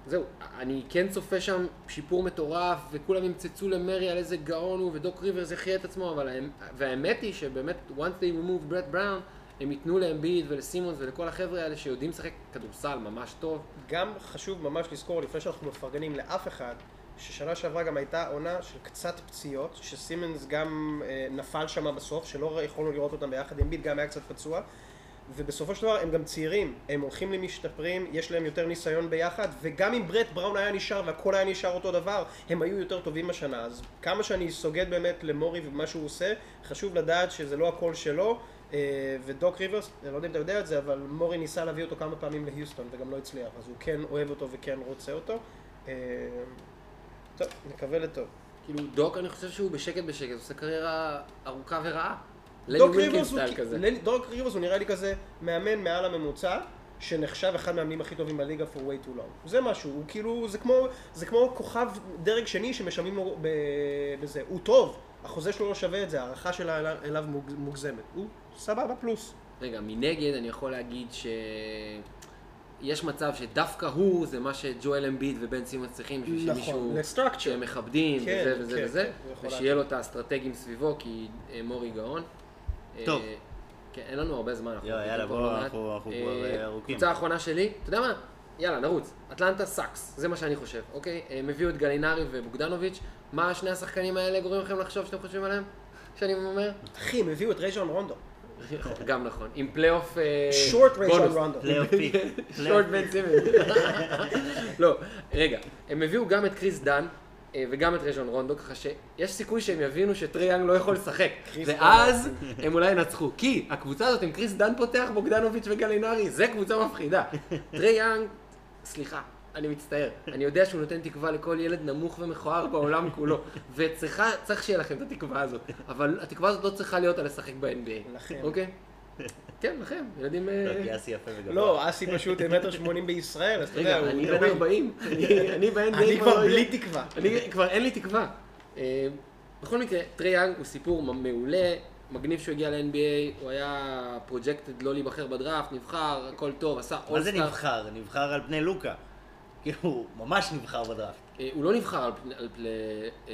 זהו, אני כן צופה שם שיפור מטורף, וכולם ימצצו למרי על איזה גאון הוא, ודוק ריברס יחיה את עצמו, אבל האמ- והאמת היא שבאמת, once they remove ברט בראון, הם ייתנו לאמביד ולסימונס ולכל החבר'ה האלה שיודעים לשחק כדורסל ממש טוב. גם חשוב ממש לזכור, לפני שאנחנו מפרגנים לאף אחד, ששנה שעברה גם הייתה עונה של קצת פציעות, שסימנס גם אה, נפל שם בסוף, שלא יכולנו לראות אותם ביחד ביט, גם היה קצת פצוע. ובסופו של דבר הם גם צעירים, הם הולכים למשתפרים, יש להם יותר ניסיון ביחד, וגם אם ברט בראון היה נשאר והכל היה נשאר אותו דבר, הם היו יותר טובים השנה. אז כמה שאני סוגד באמת למורי ומה שהוא עושה, חשוב לדעת שזה לא הכל שלו, ודוק ריברס, אני לא יודע אם אתה יודע את זה, אבל מורי ניסה להביא אותו כמה פעמים להיוסטון וגם לא הצליח, אז הוא כן אוהב אותו וכן רוצה אותו. אה, טוב, נקווה לטוב. כאילו, דוק אני חושב שהוא בשקט בשקט, עושה קריירה ארוכה ורעה. דוק ריברס הוא, כזה. דוק ריברס הוא נראה לי כזה מאמן מעל הממוצע, שנחשב אחד מהמאמנים הכי טובים בליגה for way too long. זה משהו, הוא כאילו, זה כמו, זה כמו כוכב דרג שני שמשלמים לו בזה. הוא טוב, החוזה שלו לא שווה את זה, ההערכה שלה אליו מוג- מוגזמת. הוא סבבה פלוס. רגע, מנגד אני יכול להגיד ש... יש מצב שדווקא הוא זה מה שג'ואל אמביד ובן סימונס צריכים בשביל נכון, שמישהו ל structure. שהם מכבדים כן, וזה וזה כן, וזה, כן, ושיהיה לו את האסטרטגים סביבו כי אה, מורי גאון. טוב. אה, כן, אין לנו הרבה זמן. אנחנו יאללה, מחכים יאללה, פה בוא, לא. אנחנו- אה, כבר, אה, ארוכים. קבוצה האחרונה שלי, אתה יודע מה? יאללה, נרוץ. אטלנטה הוקס, זה מה שאני חושב, אוקיי? הם הביאו את גלינרי ובוגדנוביץ', מה שני השחקנים האלה גורמים לכם לחשוב שאתם חושבים עליהם? שאני אומר? אחי, הם הביאו את רז'ון רונדו. גם נכון, עם פלייאוף... short רז'ון. רונדו. פלייאוף פיק. short בן סימונס. לא, רגע, הם הביאו גם את קריס דן אה, וגם את רז'ון רונדו, ככה שיש סיכוי שהם יבינו שטרי יאנג לא יכול לשחק. ואז הם אולי ינצחו. כי הקבוצה הזאת עם קריס דן פותח, בוגדנוביץ' וגלינרי, זה קבוצה מפחידה. טרי יאנג, סליחה. אני מצטער, אני יודע שהוא נותן תקווה לכל ילד נמוך ומכוער בעולם כולו, וצריכה, צריך שיהיה לכם את התקווה הזאת, אבל התקווה הזאת לא צריכה להיות על לשחק ב-NBA, לכם. אוקיי? כן, לכם, ילדים... אה, כי אסי יפה וגבוה. לא, אסי פשוט מטר שמונים בישראל, אז אתה יודע, רגע, הוא אני הוא בן ווין. 40, אני- אני ב-NBA אני כבר לא בלי. תקווה. אני כבר אין לי תקווה. אה, בכל מקרה, טרי יאנג הוא סיפור מעולה, מגניב שהוא הגיע ל-NBA, הוא היה projected לא להיבחר בדראפט, נבחר, הכל טוב, עשה מה זה all-star. נבחר? נבחר על פני לוקה. כאילו, הוא ממש נבחר בדראפט. אה, הוא לא נבחר על פני- על פני אה,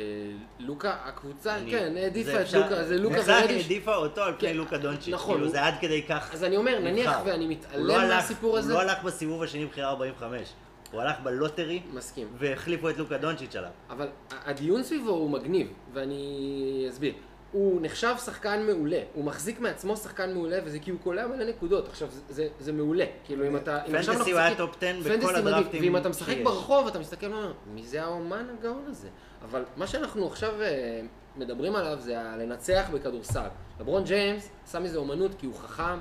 לוקה, הקבוצה, אני- כן, העדיפה את אפשר- לוקה, זה לוקה ורדיש. העדיפה אותו על פני כן, לוקה דונצ'יץ'. נכון, כאילו, זה עד כדי כך אז אני אומר, נניח נבחר. ואני לא מתעלם מהסיפור הזה, הוא לא הלך בסיבוב השני בחירה 45. הוא הלך ב lottery, מסכים. והחליפו את לוקה דונצ'יץ' עליו. אבל הדיון סביבו הוא מגניב, ואני אסביר. הוא נחשב שחקן מעולה, הוא מחזיק מעצמו שחקן מעולה, וזה כי הוא קולע מלא נקודות. עכשיו, זה, זה, זה מעולה. כאילו, אם אתה... fantasy הוא היה top 10 fantasy בכל מדהים, הדראפטים ואם אתה משחק שיש. ברחוב, אתה מסתכל ואומר, מי זה האומן הגאון הזה? אבל מה שאנחנו עכשיו אה, מדברים עליו זה לנצח בכדורסל. לברון ג'יימס עשה מזה אומנות כי הוא חכם, אה,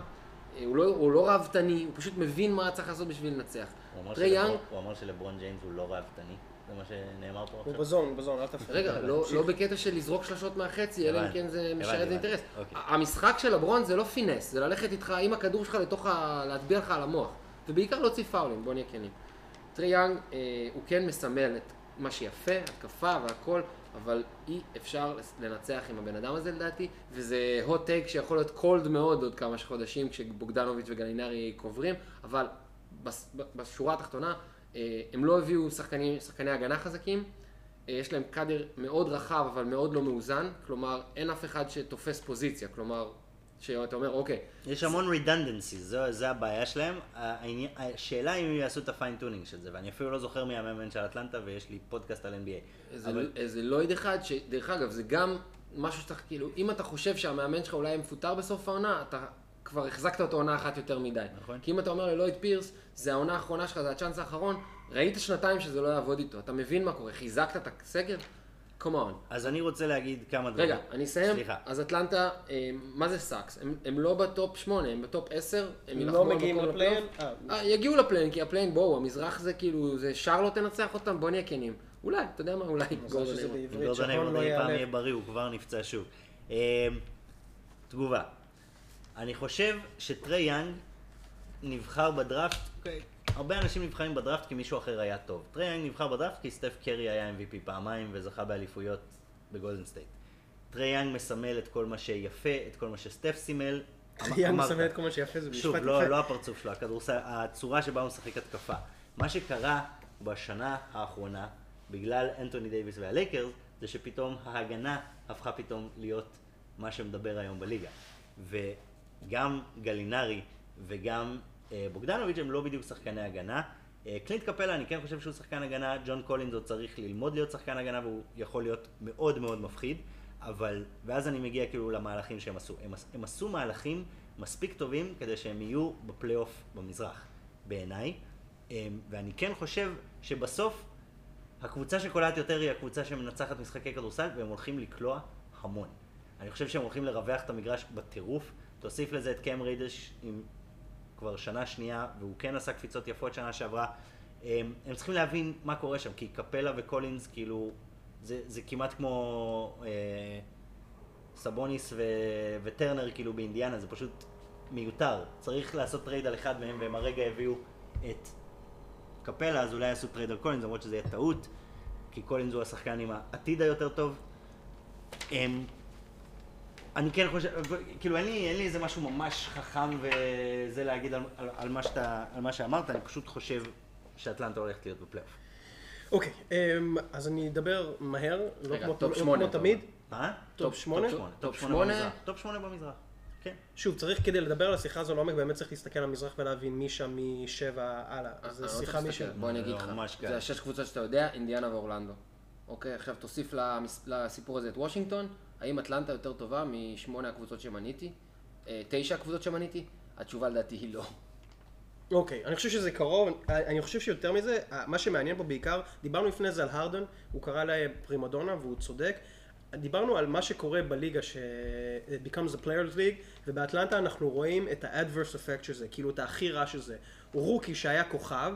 הוא לא, הוא לא ראוותני, הוא פשוט מבין מה צריך לעשות בשביל לנצח. הוא אמר שלברון- הוא אמר שלברון ג'יימס הוא לא ראוותני. זה מה שנאמר פה הוא. בזון, הוא בזון, אל תפריע. רגע, לא. לא בקטע של לזרוק שלשות מהחצי, אלא אם. כן זה משרת. אינטרס. אוקיי. המשחק של לברון זה לא פינס, זה ללכת איתך עם הכדור שלך לתוך ה... להטביע לך על המוח. ובעיקר להוציא פאולים, בוא נהיה כנים. טרי יאנג, אה, הוא כן מסמל את מה שיפה, התקפה והכל, אבל אי אפשר לנצח עם הבן אדם הזה לדעתי, וזה hot take שיכול להיות cold מאוד עוד כמה חודשים כשבוגדנוביץ' וגלינרי קוברים, אבל בס- בשורה התחתונה, הם לא הביאו שחקנים, שחקני הגנה חזקים, אה, יש להם קאדר מאוד רחב אבל מאוד לא מאוזן, כלומר אין אף אחד שתופס פוזיציה, כלומר, שאתה אומר אוקיי, יש המון redundancy, זו, זה הבעיה שלהם. השאלה אם יעשו את ה fine-tuning של זה, ואני אפילו לא זוכר מי המאמן של אטלנטה ויש לי פודקאסט על NBA. איזה, אבל איזה לויד אחד, שדרך אגב, זה גם משהו שאתה, כאילו, אם אתה חושב שהמאמן שלך אולי מפוטר בסוף העונה, אתה כבר החזקת אותו עונה אחת יותר מדי. נכון. כי אם אתה אומר ללויד פירס, זה העונה האחרונה שלך, זה הצ'אנס האחרון, ראית שנתיים שזה לא יעבוד איתו, אתה מבין מה קורה, חיזקת את הסגל? come on. אז אני רוצה להגיד כמה דברים. רגע, אני אסיים. סליחה. אז אטלנטה, אה, מה זה sucks? הם, הם לא ב top 8, הם ב top 10, הם לא מגיעים ל play-in? אה. אה, יגיעו ל play-in, כי ה play-in, בואו, המזרח זה כאילו, זה שרלוט תנצח אותם, בוא נהיה כנים. אולי, אתה יודע מה, אולי גורדון. בעברית, גורדון לא אי פעם. יהיה בריא, הוא כבר נפצע שוב. אה, תגובה. אני חושב שטרי יאנג נבחר בדראפט, הרבה אנשים נבחרים בדראפט כי מישהו אחר היה טוב. טרי יאנג נבחר בדראפט כי סטף קרי היה MVP פעמיים וזכה באליפויות בגולדן סטייט. טרי יאנג מסמל את כל מה שיפה, את כל מה שסטף סימל. אמרת. מסמל את כל מה שיפה, זה שוב, משפט לא, יפה. לא הפרצוף שלו, הכדורסל, הצורה שבה הוא משחק התקפה. מה שקרה בשנה האחרונה, בגלל אנטוני דייוויס והלייקרס, זה שפתאום ההגנה הפכה פתאום להיות מה שמדבר היום בליגה. וגם גלינרי וגם בוגדנוביץ' הם לא בדיוק שחקני הגנה. אה, קלינט קפלה, אני כן חושב שהוא שחקן הגנה, ג'ון קולינס עוד צריך ללמוד להיות שחקן הגנה והוא יכול להיות מאוד מאוד מפחיד, אבל, ואז אני מגיע כאילו למהלכים שהם עשו. הם, הם עשו מהלכים מספיק טובים כדי שהם יהיו בפלייאוף במזרח, בעיניי, אה, ואני כן חושב שבסוף הקבוצה שקולעת יותר היא הקבוצה שמנצחת משחקי כדורסל, והם הולכים לקלוע המון. אני חושב שהם הולכים לרווח את המגרש בטירוף. תוסיף לזה את קאם ריידש עם כבר שנה שנייה, והוא כן עשה קפיצות יפות שנה שעברה. הם, הם צריכים להבין מה קורה שם, כי קפלה וקולינס, כאילו, זה, זה כמעט כמו אה, סבוניס ו, וטרנר, כאילו, באינדיאנה, זה פשוט מיותר. צריך לעשות trade על אחד מהם, והם הרגע הביאו את קפלה, אז אולי יעשו trade על קולינס, למרות שזה יהיה טעות, כי קולינס הוא השחקן עם העתיד היותר טוב. הם, אני כן חושב, כאילו אין לי, אין לי איזה משהו ממש חכם וזה להגיד על, על, על, מה שאתה, על מה שאמרת, אני פשוט חושב שאטלנטה הולכת להיות בפלייאוף. אוקיי, אמ, אז אני אדבר מהר, לא רגע, כמו- top לא שמונה, כמו תמיד. מה? טופ שמונה? טופ טופ שמונה. טופ שמונה במזרח, כן. שוב, צריך כדי לדבר על השיחה הזו לעומק, באמת צריך להסתכל על המזרח ולהבין מי שם משבע הלאה. אז אני זו לא שיחה משל... להסתכל, בוא אני אגיד לא, לך. זה השש קבוצות שאתה יודע, אינדיאנה ואורלנדו. אוקיי, עכשיו תוסיף לסיפור הזה את וושינגטון, האם אטלנטה יותר טובה משמונה הקבוצות שמניתי? אה, תשע הקבוצות שמניתי? התשובה לדעתי היא לא. אוקיי, אני חושב שזה קרוב, אני חושב שיותר מזה, מה שמעניין פה בעיקר, דיברנו לפני זה על הרדן, הוא קרא לה פרימדונה והוא צודק. דיברנו על מה שקורה בליגה ש... it becomes a players league, ובאטלנטה אנחנו רואים את ה-adverse effect של זה, כאילו את הכי רע של זה. רוקי שהיה כוכב,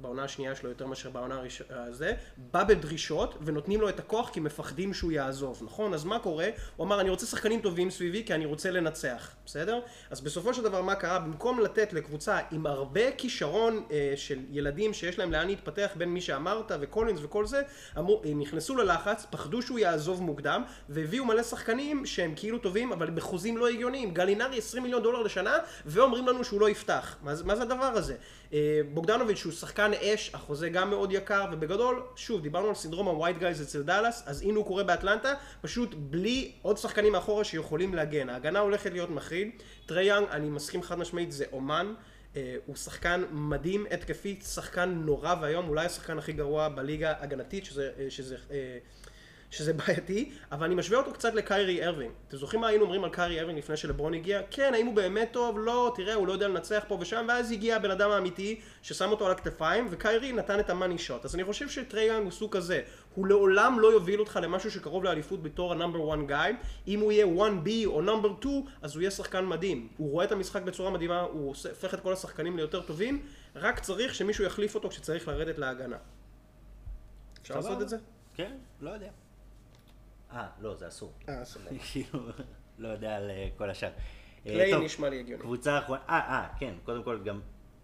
בעונה השנייה שלו יותר מאשר בעונה הראשונה, זה, בא בדרישות ונותנים לו את הכוח כי מפחדים שהוא יעזוב, נכון? אז מה קורה? הוא אמר, אני רוצה שחקנים טובים סביבי כי אני רוצה לנצח, בסדר? אז בסופו של דבר מה קרה? במקום לתת לקבוצה עם הרבה כישרון אה, של ילדים שיש להם לאן להתפתח בין מי שאמרת וקולינס וכל זה, אמרו, הם נכנסו ללחץ, פחדו שהוא יעזוב מוקדם, והביאו מלא שחקנים שהם כאילו טובים, אבל בחוזים לא הגיוניים. גלינרי 20 מיליון דולר לשנה, ואומרים לנו שהוא לא יפתח. מה, מה זה הדבר הזה? אה, בוגדנוביץ' שהוא שחקן אש, החוזה גם מאוד יקר, ובגדול, שוב, דיברנו על סינדרום ה white guys אצל דאלאס, אז הנה הוא קורה באטלנטה, פשוט בלי עוד שחקנים מאחורה שיכולים להגן. ההגנה הולכת להיות מחריד. טרי יאנג, אני מסכים חד משמעית, זה אומן. אה, הוא שחקן מדהים התקפית, שחקן נורא ואיום, אולי השחקן הכי גרוע בליגה הגנתית, שזה, אה, שזה, שזה בעייתי, אבל אני משווה אותו קצת לקיירי ארווינג. אתם זוכרים מה היינו אומרים על קיירי ארווינג לפני שלברון הגיע? כן, האם הוא באמת טוב? לא, תראה, הוא לא יודע לנצח פה ושם, ואז הגיע הבן אדם האמיתי ששם אותו על הכתפיים, וקיירי נתן את ה money shot. אז אני חושב שטרי יאנג הוא סוג כזה. הוא לעולם לא יוביל אותך למשהו שקרוב לאליפות בתור ה number 1 guy. אם הוא יהיה 1B או number 2, אז הוא יהיה שחקן מדהים. הוא רואה את המשחק בצורה מדהימה, הוא הופך את כל השחקנים ליותר טובים, רק צריך שמישהו יחליף אותו כשצריך לרדת להגנה. אפשר לעשות. את זה? כן, לא יודע. אה, לא, זה אסור. אה, סבבה. כאילו, לא יודע על אה, כל השאר. אה, קליי טוב, נשמע לי הגיוני. קבוצה אחרונה, אה, אה, כן, קודם כל גם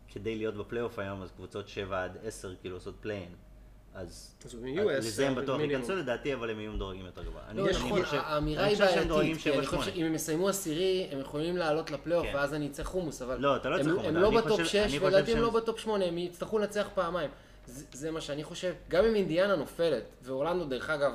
כדי להיות בפלייאוף היום, אז קבוצות 7 עד 10 כאילו עושות פליין. אז לזה הם בטוח. ייכנסו לדעתי, אבל הם יהיו מדורגים יותר גבוה. אני- לא, נכון, חושב- האמירה היא שהם דורגים בעייתית, כי אני שבע, חושב. שאם הם יסיימו עשירי, הם יכולים לעלות לפלייאוף, כן. ואז אני אצא חומוס, אבל... לא, אתה לא הם- צריך חומוס, הם לא חושב- בטופ אני 6, חושב ולדעתי הם לא ב top 8, הם יצטרכו לנצח פעמיים. זה מה שאני חושב. גם אם אינדיאנה נופלת, ואורלנדו, דרך אגב,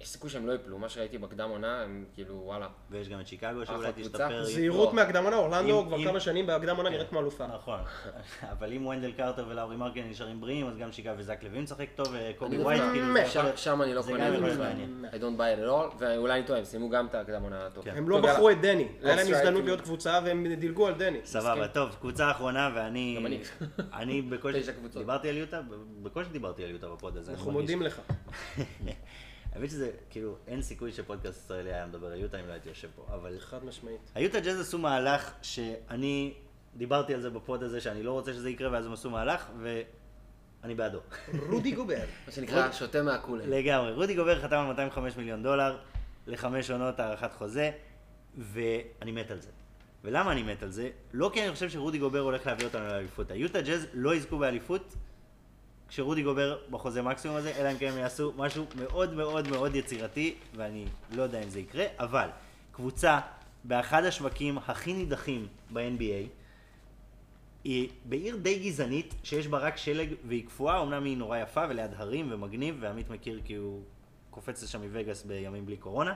יש סיכוי שהם לא יפלו, מה שראיתי בקדם עונה, הם כאילו, וואלה. ויש גם את שיקגו שאולי. תשתפר. זהירות לא. מהקדם עונה, אורלנדו כבר כמה שנים בהקדם עונה נראית כמו אלופה. נכון, אבל אם ונדל קרטר ולאורי מרקנן נשארים בריאים, אז גם שיקגו וזק לוין משחק טוב, וקובי אני ווייט, דווקא- כאילו, שם- אני לא קונה מעניין. I don't buy it at all, ואולי אני טועה, הם סיימו גם את הקדם עונה טוב. כן. הם לא בחרו. את דני, היה להם הזדמנות כאילו. להיות קבוצה והם דילגו על דני. סבבה. טוב, קבוצה אחרונה, ואני... גם אני. אני בקושי... דיברתי על יוטה? בקושי דיברתי על יוטה ב pod הזה. אנחנו. מודים לך. האמת שזה, כאילו, אין סיכוי שפודקאסט ישראלי היה מדבר על יוטה אם לא הייתי יושב פה, אבל... חד משמעית. היוטה ג'אז עשו מהלך שאני דיברתי על זה ב pod הזה, שאני לא רוצה שזה יקרה, ואז הם עשו מהלך, ואני בעדו. רודי גובר. מה שנקרא, שותה מהקולה. לגמרי. רודי גובר חתם על 205 מיליון דולר לחמש עונות הארכת חוזה, ואני מת על זה. ולמה אני מת על זה? לא כי אני חושב שרודי גובר הולך להביא אותנו לאליפות. היוטה ג'אז לא יזכו באליפות כשרודי גובר בחוזה מקסימום הזה, אלא אם כן הם יעשו משהו מאוד מאוד מאוד יצירתי, ואני לא יודע אם זה יקרה, אבל קבוצה באחד השווקים הכי נידחים ב-NBA, היא בעיר די גזענית, שיש בה רק שלג והיא קפואה, אמנם היא נורא יפה וליד הרים ומגניב, ועמית מכיר כי הוא קופץ לשם מווגאס בימים בלי קורונה.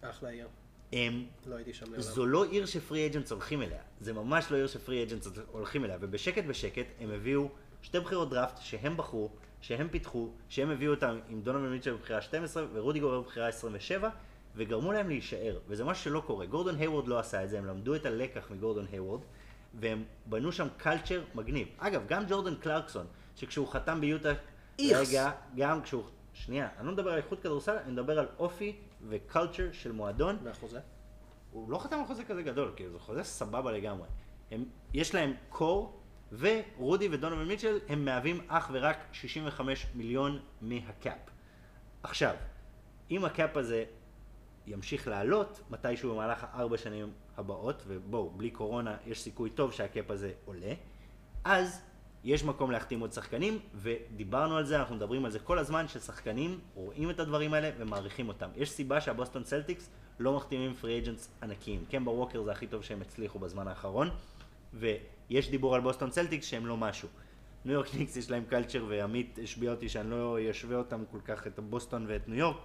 אחלה עיר. הם, לא הייתי שם לעולם. זו לא עיר ש free agents הולכים אליה. זה ממש לא עיר ש free agents הולכים אליה. ובשקט בשקט הם הביאו שתי בחירות דראפט שהם בחרו, שהם פיתחו, שהם הביאו אותם עם דונובן מיטשל בבחירה 12 ורודי גובר בבחירה 27, וגרמו להם להישאר. וזה משהו שלא קורה. גורדון היוורד לא עשה את זה, הם למדו את הלקח מגורדון היוורד, והם בנו שם culture מגניב. אגב, גם ג'ורדן קלרקסון, שכשהוא חתם ביוטה, איכס. רגע, גם כשהוא... שנייה, אני לא מדבר על איכות כדורסל, אני מדבר על אופי ו culture של מועדון. והחוזה? הוא לא חתם על חוזה כזה גדול, כאילו זה חוזה סבבה לגמרי. הם, יש להם core, ורודי ודונובן מיטשל הם מהווים אך ורק 65 מיליון מה cap. עכשיו, אם ה cap הזה ימשיך לעלות מתישהו במהלך הארבע שנים הבאות, ובואו, בלי קורונה יש סיכוי טוב שה cap הזה עולה, אז יש מקום להחתים עוד שחקנים, ודיברנו על זה, אנחנו מדברים על זה כל הזמן, ששחקנים רואים את הדברים האלה ומעריכים אותם. יש סיבה שהבוסטון צלטיקס לא מחתימים free agents ענקיים. קמבה ווקר זה הכי טוב שהם הצליחו בזמן האחרון, ויש דיבור על בוסטון צלטיקס שהם לא משהו. ניו יורק ניקס יש להם culture, ועמית השביע אותי שאני לא אשווה אותם כל כך, את בוסטון ואת ניו יורק.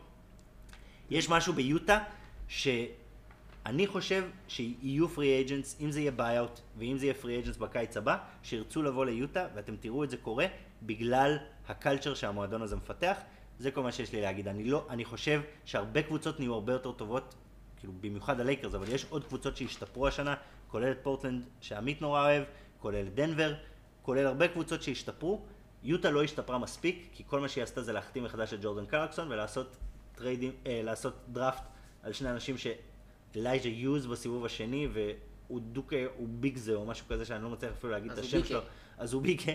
יש משהו ביוטה שאני חושב שיהיו free agents, אם זה יהיה buyout ואם זה יהיה free agents בקיץ הבא, שירצו לבוא ליוטה ואתם תראו את זה קורה בגלל ה culture שהמועדון הזה מפתח. זה כל מה שיש לי להגיד. אני לא, אני חושב שהרבה קבוצות נהיו הרבה יותר טובות, כאילו במיוחד הלייקרס, אבל יש עוד קבוצות שהשתפרו השנה, כולל את פורטלנד שעמית נורא אוהב, כולל את דנבר, כולל הרבה קבוצות שהשתפרו. יוטה לא השתפרה מספיק, כי כל מה שהיא עשתה זה להחתים מחדש את ג'ורדן קלרקסון ולעשות טריידים, אה, לעשות דראפט על שני אנשים שאלייג'ה יוז בסיבוב השני, ואודוקה, הוא ביגזה או משהו כזה שאני לא מצליח אפילו להגיד את השם ביקה. שלו. אז הוא ביקה.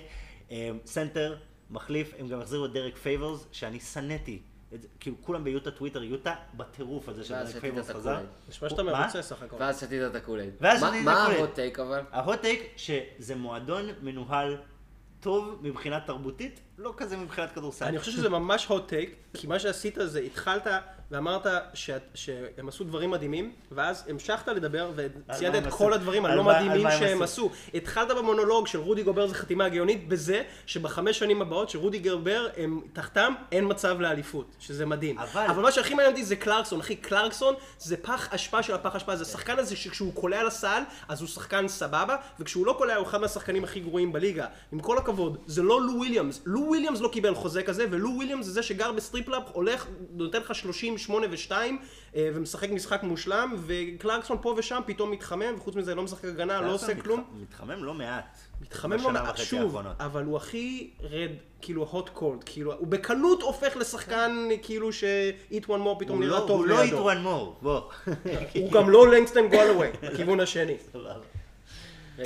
אה, סנטר, מחליף, הם גם החזירו את דרק פייברס, שאני שנאתי. את זה, כאילו כולם ביוטה טוויטר, יוטה בטירוף על זה ואז שדרק שתית את חזר. נשמע שאתה מה? מרוצה סך הכל. ואז שתית את הקולייד. ואז מה- שתיתי את מה הקולייד. ההוט טייק אבל? ההוט טייק שזה מועדון מנוהל טוב מבחינה תרבותית, לא כזה מבחינת כדורסל. אני חושב שזה ממש hot take, כי מה שעשית זה התחלת ואמרת שאת- שהם עשו דברים מדהימים, ואז המשכת לדבר וציינת את כל. הדברים הלא מדהימים שהם עשו. התחלת במונולוג של רודי גובר זה חתימה גאונית, בזה שבחמש שנים הבאות שרודי גובר הם תחתם אין מצב לאליפות, שזה מדהים. אבל- אבל מה שהכי מעניין אותי זה קלרקסון, אחי, קלרקסון זה פח אשפה של הפח אשפה, זה השחקן הזה שכשהוא קולע לסל, אז הוא שחקן סבבה, וכשהוא לא קולע הוא אחד מהשחקנים הכי גרועים בליגה. עם כל הכבוד, זה לא לו וויליאמס, לו וויליאמס לא קיבל חוזה כזה, ולו וויליאמס זה זה שגר ב strip club, הולך, נותן לך 38 ו-2, ומשחק משחק מושלם, וקלרקסון פה ושם פתאום מתחמם, וחוץ מזה לא משחק הגנה, לא עושה מתח- כלום. מתחמם לא מעט. מתחמם לא מעט, שוב, האחרונות. אבל הוא הכי רד, כאילו hot cold, כאילו, הוא בקלות הופך לשחקן כאילו ש-eat one more פתאום נראה לא- טוב הוא לא לידו. איתרואן מור, בוא. הוא גם לא לנגסטון גולווי, בכיוון השני.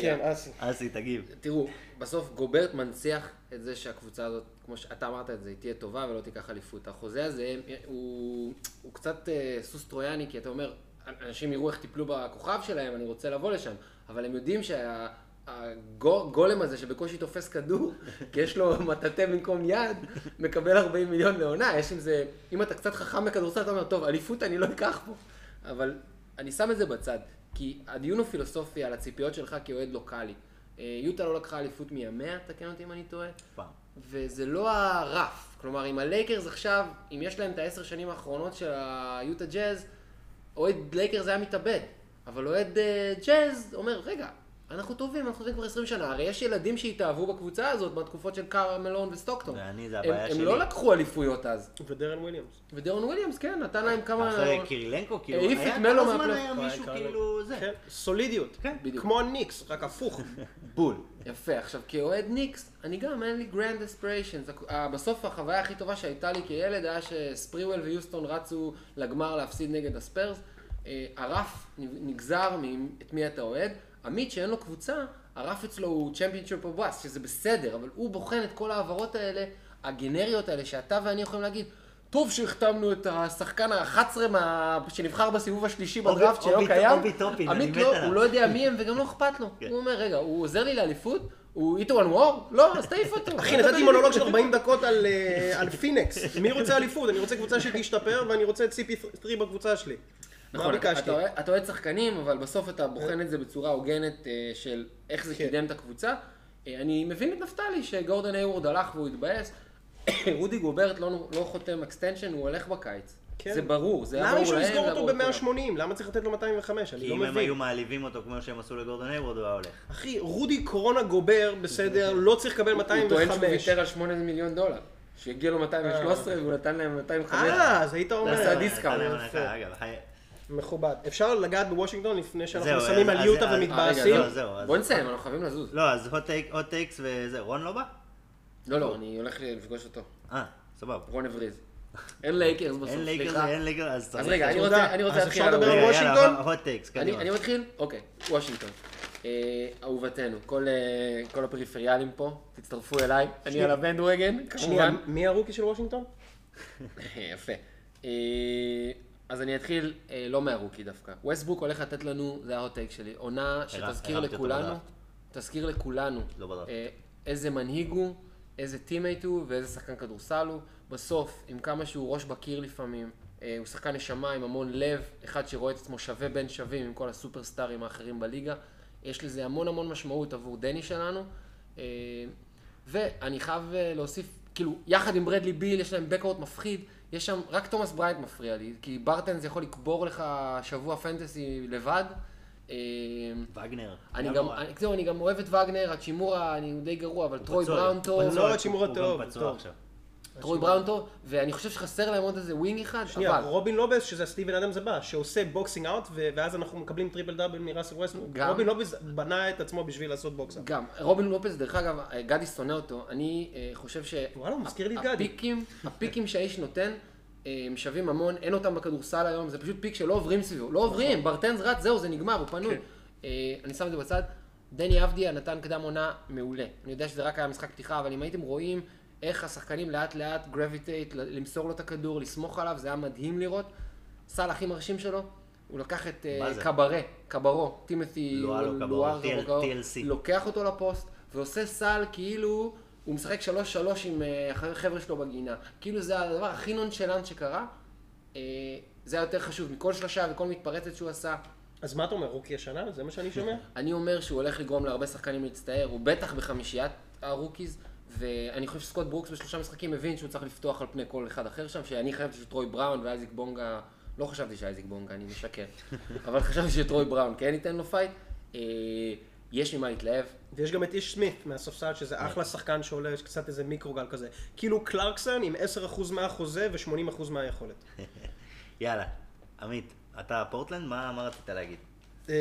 כן, אסי. אסי, תגיב. תראו, בסוף גוברט מנציח את זה שהקבוצה הזאת, כמו שאתה אמרת את זה, היא תהיה טובה ולא תיקח אליפות. החוזה הזה הוא, הוא קצת אה, סוס טרויאני, כי אתה אומר, אנשים יראו איך טיפלו בכוכב שלהם, אני רוצה לבוא לשם, אבל הם יודעים הגולם הזה שבקושי תופס כדור, כי יש לו מטאטא במקום יד, מקבל 40 מיליון לעונה, יש עם זה, אם אתה קצת חכם בכדורסל, אתה אומר, טוב, אליפות אני לא אקח פה, אבל אני שם את זה בצד, כי הדיון הוא פילוסופי על הציפיות שלך כאוהד לוקאלי. אה, יוטה לא לקחה אליפות מימיה, תקן אותי אם אני טועה, פעם. וזה לא הרף. כלומר, אם הלייקרס עכשיו, אם יש להם את העשר שנים האחרונות של היוטה ג'אז, אוהד לייקרס היה מתאבד. אבל אוהד אה, ג'אז אומר, רגע, אנחנו טובים, אנחנו טובים כבר 20 שנה. הרי יש ילדים שהתאהבו בקבוצה הזאת בתקופות של קארה מלון וסטוקטון. ואני, זה הם, הבעיה הם שלי. לא לקחו אליפויות אז. ודרן וויליאמס. ודרון וויליאמס, כן, נתן להם כמה... אחרי קירילנקו, כאילו, העיף את היה מלו כמה זמן מהפלייאוף. היה מישהו כאילו זה. כן, סולידיות. כן. בדיוק. כמו הניקס, רק הפוך. בול. יפה, עכשיו כאוהד ניקס, אני גם אין לי גרנד אספיריישנס. בסוף החוויה הכי טובה שהייתה לי כילד היה שספריוול ויוסטון רצו לגמר להפסיד נגד הספיירס. אה, הרף נגזר מאת מי אתה אוהד. עמית שאין לו קבוצה, הרף אצלו הוא צ'מפיונצ'יפ או בוואס, שזה בסדר, אבל הוא בוחן את כל ההעברות האלה, הגנריות האלה, שאתה ואני יכולים להגיד, טוב שהחתמנו את השחקן ה-11 מה... שנבחר בסיבוב השלישי בדראפט שלא קיים. אובי טופין, אני עמית מת לא, עליו. הוא לא יודע מי הם וגם לא אכפת לו. כן. הוא אומר, רגע, הוא עוזר לי לאליפות? הוא איתו על וור? לא, אז תעיף אותו. אחי, נתתי מונולוג של 40 דקות על, אה, על פינקס. מי רוצה אליפות? אני רוצה קבוצה שתשתפר ואני רוצה את CP3 בקבוצה שלי. מה נכון, ביקשתי? אתה אוהד- אתה אוהד שחקנים, אבל בסוף אתה בוחן את זה בצורה הוגנת אה, של איך זה כן. קידם את הקבוצה. אה, אני מבין את נפתלי שגורדון היוורד הלך והוא התבאס. רודי גוברט לא לא חותם אקסטנשן, הוא הולך בקיץ. כן. זה ברור, זה היה למה ברור מישהו להם, יסגור זה היה אותו ברור לכולם. ב-180? למה צריך לתת לו 205? אני כי לא אם הם מבין. היו מעליבים אותו כמו שהם עשו לגורדון היוורד, הוא היה הולך. אחי, רודי קורונה גובר, בסדר, לא צריך לקבל הוא טוען שהוא 205. ויתר על 8 מיליון דולר. שהגיע לו 213 והוא נתן להם 205. אה, אז היית אומר. נעשה discount. אגב, מכובד. אפשר לגעת בוושינגטון לפני שאנחנו זהו, שמים אז- על אז- יוטה אז- רגע, ומתבאסים? זהו, זהו. אז- בוא נסיים, אנחנו חייבים לזוז. לא, אז hot takes וזה, רון לא בא? לא, לא, אני הולך לפגוש אותו. אה, סבבה. רון הבריז. אין לייקרס בסוף, אין סליחה. אין לייקרס, אז צריך... אז רגע, אני תודה. רוצה אני רוצה אז להתחיל אפשר על לדבר וושינגטון? hot takes, אני, קדימה. אני מתחיל? אוקיי, וושינגטון. אה, אהובתנו, כל, אה, כל הפריפריאלים פה, תצטרפו אליי, אני. על ה bandwagon, שנייה, כמובן. מי ה rookie של וושינגטון? יפה. אה, אז אני אתחיל אה, לא מהרוקי דווקא. ווסטבוק הולך לתת לנו, זה ה hot take שלי, עונה שתזכיר לכולנו. תזכיר לכולנו לא. אה, איזה מנהיג הוא, איזה teammate הוא ואיזה שחקן כדורסל הוא. בסוף, עם כמה שהוא ראש בקיר לפעמים, אה, הוא שחקן נשמה עם המון לב, אחד שרואה את עצמו שווה בין שווים עם כל הסופרסטארים האחרים בליגה. יש לזה המון המון משמעות עבור דני שלנו. אה, ואני חייב אה, להוסיף, כאילו, יחד עם ברדלי ביל יש להם בקאוט מפחיד, יש שם, רק תומאס בריינט מפריע לי, כי ברטנס יכול לקבור לך שבוע פנטסי לבד. אה, וגנר. אני גם לא זהו, אני גם אוהב את וגנר, הצ'ימורה, אני די גרוע, אבל טרוי בראון טוב, לא, שימור הוא פצוע טוב. עכשיו. טרוי בראון טוב, ואני חושב שחסר להם עוד איזה ווינג אחד, שנייה, אבל, רובין לובס, שזה סטיבן אדם זה בא, שעושה בוקסינג אאוט, ואז אנחנו מקבלים טריפל דאבל מראסל ווסטבוק. גם. רובין לופז בנה את עצמו בשביל לעשות בוקסה. גם, רובין לופז, דרך אגב, גדי שונא אותו, אני אה, חושב ש... וואלה, הוא מזכיר לי את גדי. הפיקים, הפיקים שהאיש נותן, אה, הם שווים המון, אין אותם בכדורסל היום, זה פשוט pick שלא עוברים סביבו, לא עוברים, ברטנס רץ, זהו, זה נגמר, הוא פנוי. כן. אה, אני שם את זה בצד. דני אבדיה נתן קדם עונה מעולה. אני יודע שזה רק היה משחק פתיחה, אבל אם הייתם רואים איך השחקנים לאט לאט gravitate, למסור לו את הכדור, לסמוך עליו, זה היה מדהים לראות. סל הכי מרשים שלו, הוא לקח את מה זה? קברה, קברו, טימותי לוואוו. לוקח אותו לפוסט, ועושה סל כאילו הוא משחק שלוש שלוש עם אה, החבר'ה שלו בגינה. כאילו זה הדבר הכי nonchalant שקרה. אה, זה היה יותר חשוב מכל שלושה וכל מתפרצת שהוא עשה. אז מה אתה אומר, rookie השנה? זה מה שאני שומע? אני אומר שהוא הולך לגרום להרבה שחקנים להצטער, הוא בטח בחמישיית ה rookies, ואני חושב שסקוט ברוקס בשלושה משחקים יבין שהוא צריך לפתוח על פני כל אחד אחר שם, שאני חשבתי שטרוי בראון ואייזיק בונגה, לא חשבתי שאייזיק בונגה, אני משקר, אבל חשבתי שטרוי בראון כן ייתן לו fight. אה, יש ממה להתלהב, ויש גם את איש סמית מהספסל, שזה אחלה שחקן שעולה, יש קצת איזה מיקרוגל כזה. כאילו קלרקסון עם 10% מהחוזה ו-80% מהיכולת. יאללה, עמית, אתה פורטלנד? מה מה רצית להגיד? אה,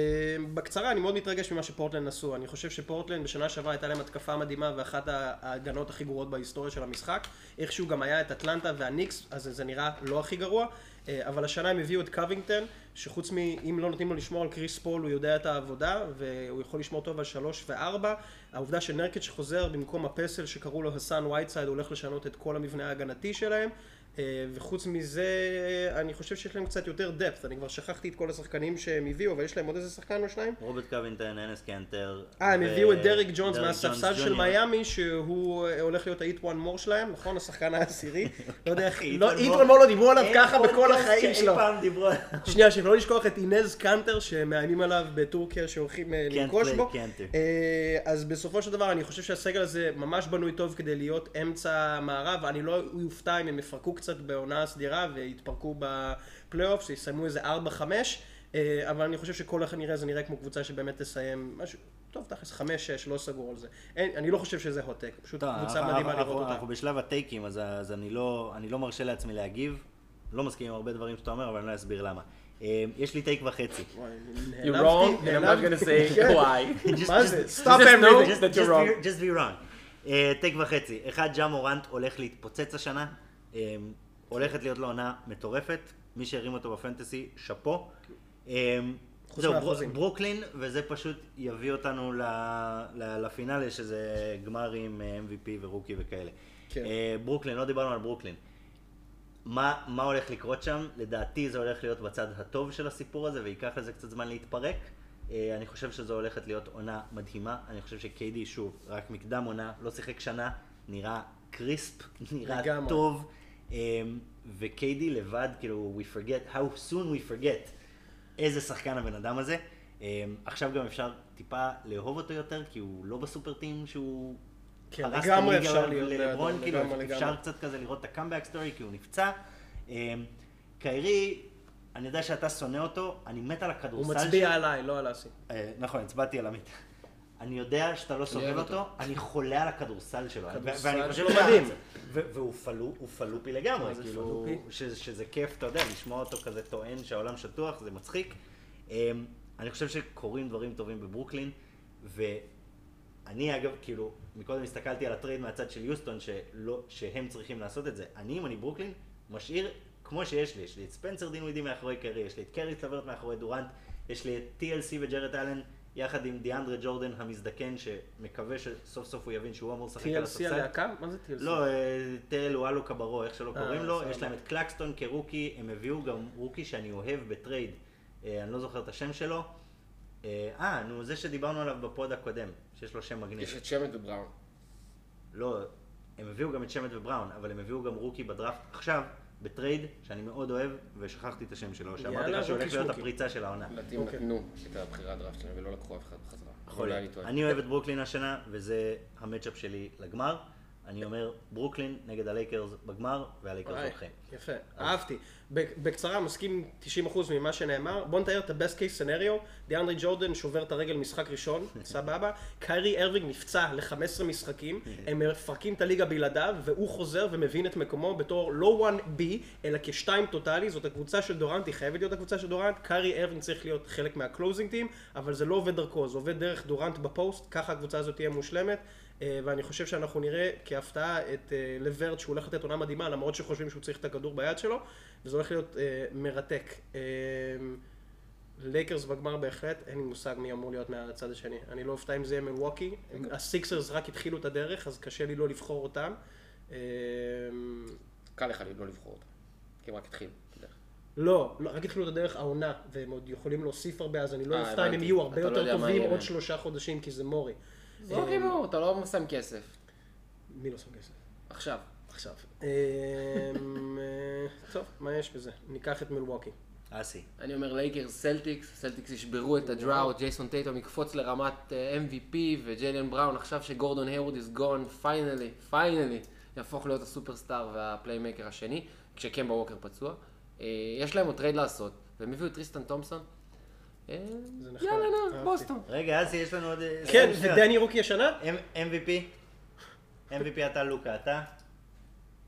בקצרה, אני מאוד מתרגש ממה שפורטלנד עשו. אני חושב שפורטלנד בשנה שעברה הייתה להם התקפה מדהימה ואחת ההגנות הכי גרועות בהיסטוריה של המשחק. איכשהו גם היה את אטלנטה והניקס, אז זה נראה לא הכי גרוע. אה, אבל השנה הם הביאו את קווינגטון, שחוץ מאם לא נותנים לו לשמור על קריס פול, הוא יודע את העבודה, והוא יכול לשמור טוב על שלוש וארבע. העובדה שנורקיץ' חוזר במקום הפסל שקראו לו חסן וייטסייד, הולך לשנות את כל המבנה ההגנתי שלהם. אה, וחוץ מזה, אני חושב שיש להם קצת יותר depth, אני כבר שכחתי את כל השחקנים שהם הביאו, אבל יש להם עוד איזה שחקן או שניים? רוברט קווינגטון, אנס קנטר. אה, הם הביאו את דרק ג'ונס מהספסל של. מיאמי, שהוא אה, הולך להיות ה-Eat One More שלהם, נכון? השחקן העשירי. לא יודע איך, Eat One More- One More לא דיברו עליו ככה בכל החיים שלו. שנייה, שלא לשכוח את אינז קאנטר שמאיימים עליו בטורקיה שהולכים אה, play בו. אז בסופו של דבר אני חושב שהסגל הזה ממש בנוי טוב כדי להיות אמצע המערב, אני לא אופתע אם הם יפרקו קצת בעונה הסדירה ויתפרקו בפלייאוף, שיסיימו איזה 4-5, אה, אבל אני חושב שכל איך נראה זה נראה כמו קבוצה שבאמת תסיים משהו, טוב תכלס 5-6, לא סגור על זה. אין, אני לא חושב שזה הוטק, פשוט טוב, קבוצה אנחנו- מדהימה אנחנו- לראות אותה. אנחנו בשלב הטייקים, אז- אז אני לא אני לא מרשה לעצמי להגיב. לא מסכים עם הרבה דברים שאתה אומר, אבל אני לא אסביר למה. אה, יש לי טייק וחצי. וואי, You're wrong, and I'm not gonna say כן. why. מה זה? just- Stop everything. Just- that you're just wrong. be- just be wrong. אה, טייק וחצי. אחד, ג'ה מורנט הולך להתפוצץ השנה. אה, הולכת להיות לו עונה מטורפת. מי שהרים אותו בפנטסי, שאפו. חוץ זהו, ברוקלין, וזה פשוט יביא אותנו לפינאלי, שזה גמר עם אה, MVP ורוקי וכאלה. כן. אה, ברוקלין, לא דיברנו על ברוקלין. מה, מה הולך לקרות שם? לדעתי זה הולך להיות בצד הטוב של הסיפור הזה, וייקח לזה קצת זמן להתפרק. אה, אני חושב שזו הולכת להיות עונה מדהימה. אני חושב שקיידי, שוב, רק מקדם עונה, לא שיחק שנה, נראה קריספ, נראה לגמרי. טוב. אה, וקיידי לבד, כאילו, we forget, how soon we forget איזה שחקן הבן אדם הזה. אה, עכשיו גם אפשר טיפה לאהוב אותו יותר, כי הוא לא בסופר טים שהוא... כן, הרס את לגמרי הליגה אפשר להיות ללברון, כאילו לגמרי, אפשר לגמרי. קצת כזה לראות את הקאמבק סטורי, כי הוא נפצע. אה, קיירי, אני יודע שאתה שונא אותו, אני מת על הוא הכדורסל מצביע עליי, לא על אסי. אה, נכון, הצבעתי על עמית. אני יודע שאתה לא סובב אוהב אותו. אני חולה על הכדורסל שלו. ואני חושב שלו שה- מדהים. והוא פלו- הוא פלופי לגמרי, כאילו, שזה כיף, אתה יודע, לשמוע אותו כזה טוען שהעולם שטוח, זה מצחיק. אה, אני חושב שקורים דברים טובים בברוקלין, ואני אגב, כאילו, מקודם הסתכלתי על הטרייד מהצד של יוסטון, שלא, שהם צריכים לעשות את זה. אני, אם אני ברוקלין, משאיר, כמו שיש לי, יש לי את ספנסר דינווידי מאחורי קרי, יש לי את קרי סלברט מאחורי דורנט, יש לי את TLC וג'רד אלן, יחד עם דיאנדרה ג'ורדן המזדקן, שמקווה שסוף סוף הוא יבין שהוא אמור לשחק על TLC הספסל. הלהקה? מה זה TLC? לא, אה, תל וואלו קברו, איך שלא אה, קוראים לו. יש להם את קלקסטון כרוקי, הם הביאו גם רוקי שאני אוהב בטרייד, אה, אני לא זוכר את השם שלו. אה, אה, נו, זה שדיברנו עליו ב pod הקודם, שיש לו שם מגניב. יש את שמט ובראון. לא, הם הביאו גם את שמט ובראון, אבל הם הביאו גם rookie ב draft עכשיו, ב trade, שאני מאוד אוהב, ושכחתי את השם שלו, שאמרתי לך שהולך rookie להיות. הפריצה של העונה. לדעתי אוקיי. נתנו את הבחירת דראפט שלהם ולא לקחו אף אחד בחזרה. יכול להיות. אני אוהב את ברוקלין השנה, וזה ה matchup שלי לגמר. אני אומר, ברוקלין נגד הלייקרס בגמר, והלייקרס לוקחים. יפה, אהבתי. בק- בקצרה, מסכים 90% ממה שנאמר. בוא נתאר את ה-best case scenario. דיאנדרה ג'ורדן שובר את הרגל משחק ראשון, סבבה. קיירי ארווינג נפצע ל-15 משחקים, הם מפרקים את הליגה בלעדיו, והוא חוזר ומבין את מקומו בתור לא 1B, אלא כשתיים טוטאלי. זאת הקבוצה של דורנט, היא חייבת להיות הקבוצה של דורנט. קיירי ארווינג צריך להיות חלק מה closing team, אבל זה לא עובד דרכו, זה עובד דרך דורנט בפוסט, ככה הקבוצה הזאת תהיה מושלמת. אה, ואני חושב שאנחנו נראה כהפתעה את אה, לברט שהוא הולך לתת עונה מדהימה למרות שחושבים שהוא צריך את הכדור ביד שלו וזה הולך להיות אה, מרתק. לייקרס בגמר בהחלט, אין לי מושג מי אמור להיות מהצד השני. אני לא אופתע אם זה יהיה מילווקי. הסיקסרס רק התחילו את הדרך אז קשה לי לא לבחור אותם. קל לך לי לא לבחור אותה. כי הם רק התחילו. לא, לא, רק התחילו את הדרך העונה והם עוד יכולים להוסיף הרבה אז אני לא אופתע אם הם. יהיו הרבה לא יותר טובים עוד. שלושה חודשים כי זה מורי. זה לא רימו, אתה לא שם כסף. מי לא שם כסף? עכשיו. עכשיו. אמ, אה, טוב, מה יש בזה? ניקח את מילווקי. אסי. אני אומר לייקרס, סלטיקס, סלטיקס ישברו את ה drought, ג'ייסון טייטום יקפוץ לרמת אה, MVP וג'ליאן בראון עכשיו שגורדון היוורד is gone, finally, finally, יהפוך להיות ה superstar וה playmaker השני, כשקמבה ווקר פצוע. אה, יש להם עוד trade לעשות, והם הביאו את טריסטן תומפסון. זה נחמד, יאללה נו, אהבתי. בוסטון. רגע, אסי, יש לנו עוד... אה, כן. ודני rookie השנה? MVP? MVP אתה לוקה, אתה?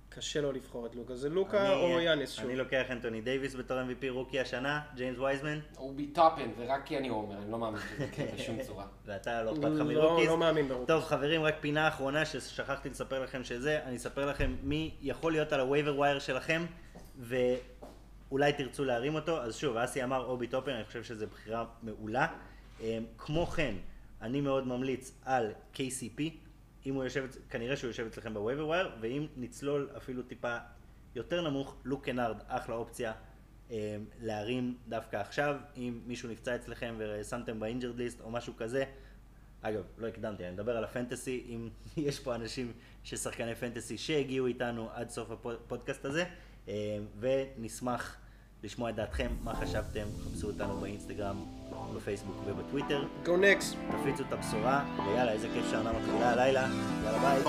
קשה לו לבחור את לוקה. זה לוקה אני- או יאניס שוב. אני לוקח אנטוני דייוויס בתור MVP rookie השנה, ג'יימס וייזמן, אובי טופן, ורק כי אני אומר, אני לא מאמין יקרה בשום צורה. ואתה לא אכפת לך לא, מ rookies. לא מאמין ב rookie. טוב חברים, רק פינה אחרונה ששכחתי לספר לכם שזה, אני אספר לכם מי יכול להיות על ה waiver wire שלכם, ואולי תרצו להרים אותו. אז שוב, אסי אמר אובי טופן, אני חושב שזו בחירה מעולה. אמ, כמו כן, אני מאוד ממליץ על KCP, אם הוא יושב, כנראה שהוא יושב אצלכם ב waiver wire, ואם נצלול אפילו טיפה יותר נמוך, לוק קנארד, אחלה אופציה אה, להרים דווקא עכשיו, אם מישהו נפצע אצלכם ושמתם ב injured list או משהו כזה. אגב, לא הקדמתי, אני מדבר על ה fantasy, אם יש פה אנשים ששחקני fantasy שהגיעו איתנו עד סוף הפודקאסט הזה, אה, ונשמח לשמוע את דעתכם, מה חשבתם, חפשו אותנו באינסטגרם, בפייסבוק ובטוויטר. Go next. תפיצו את הבשורה, ויאללה, איזה כיף שהעונה מתחילה הלילה. יאללה ביי.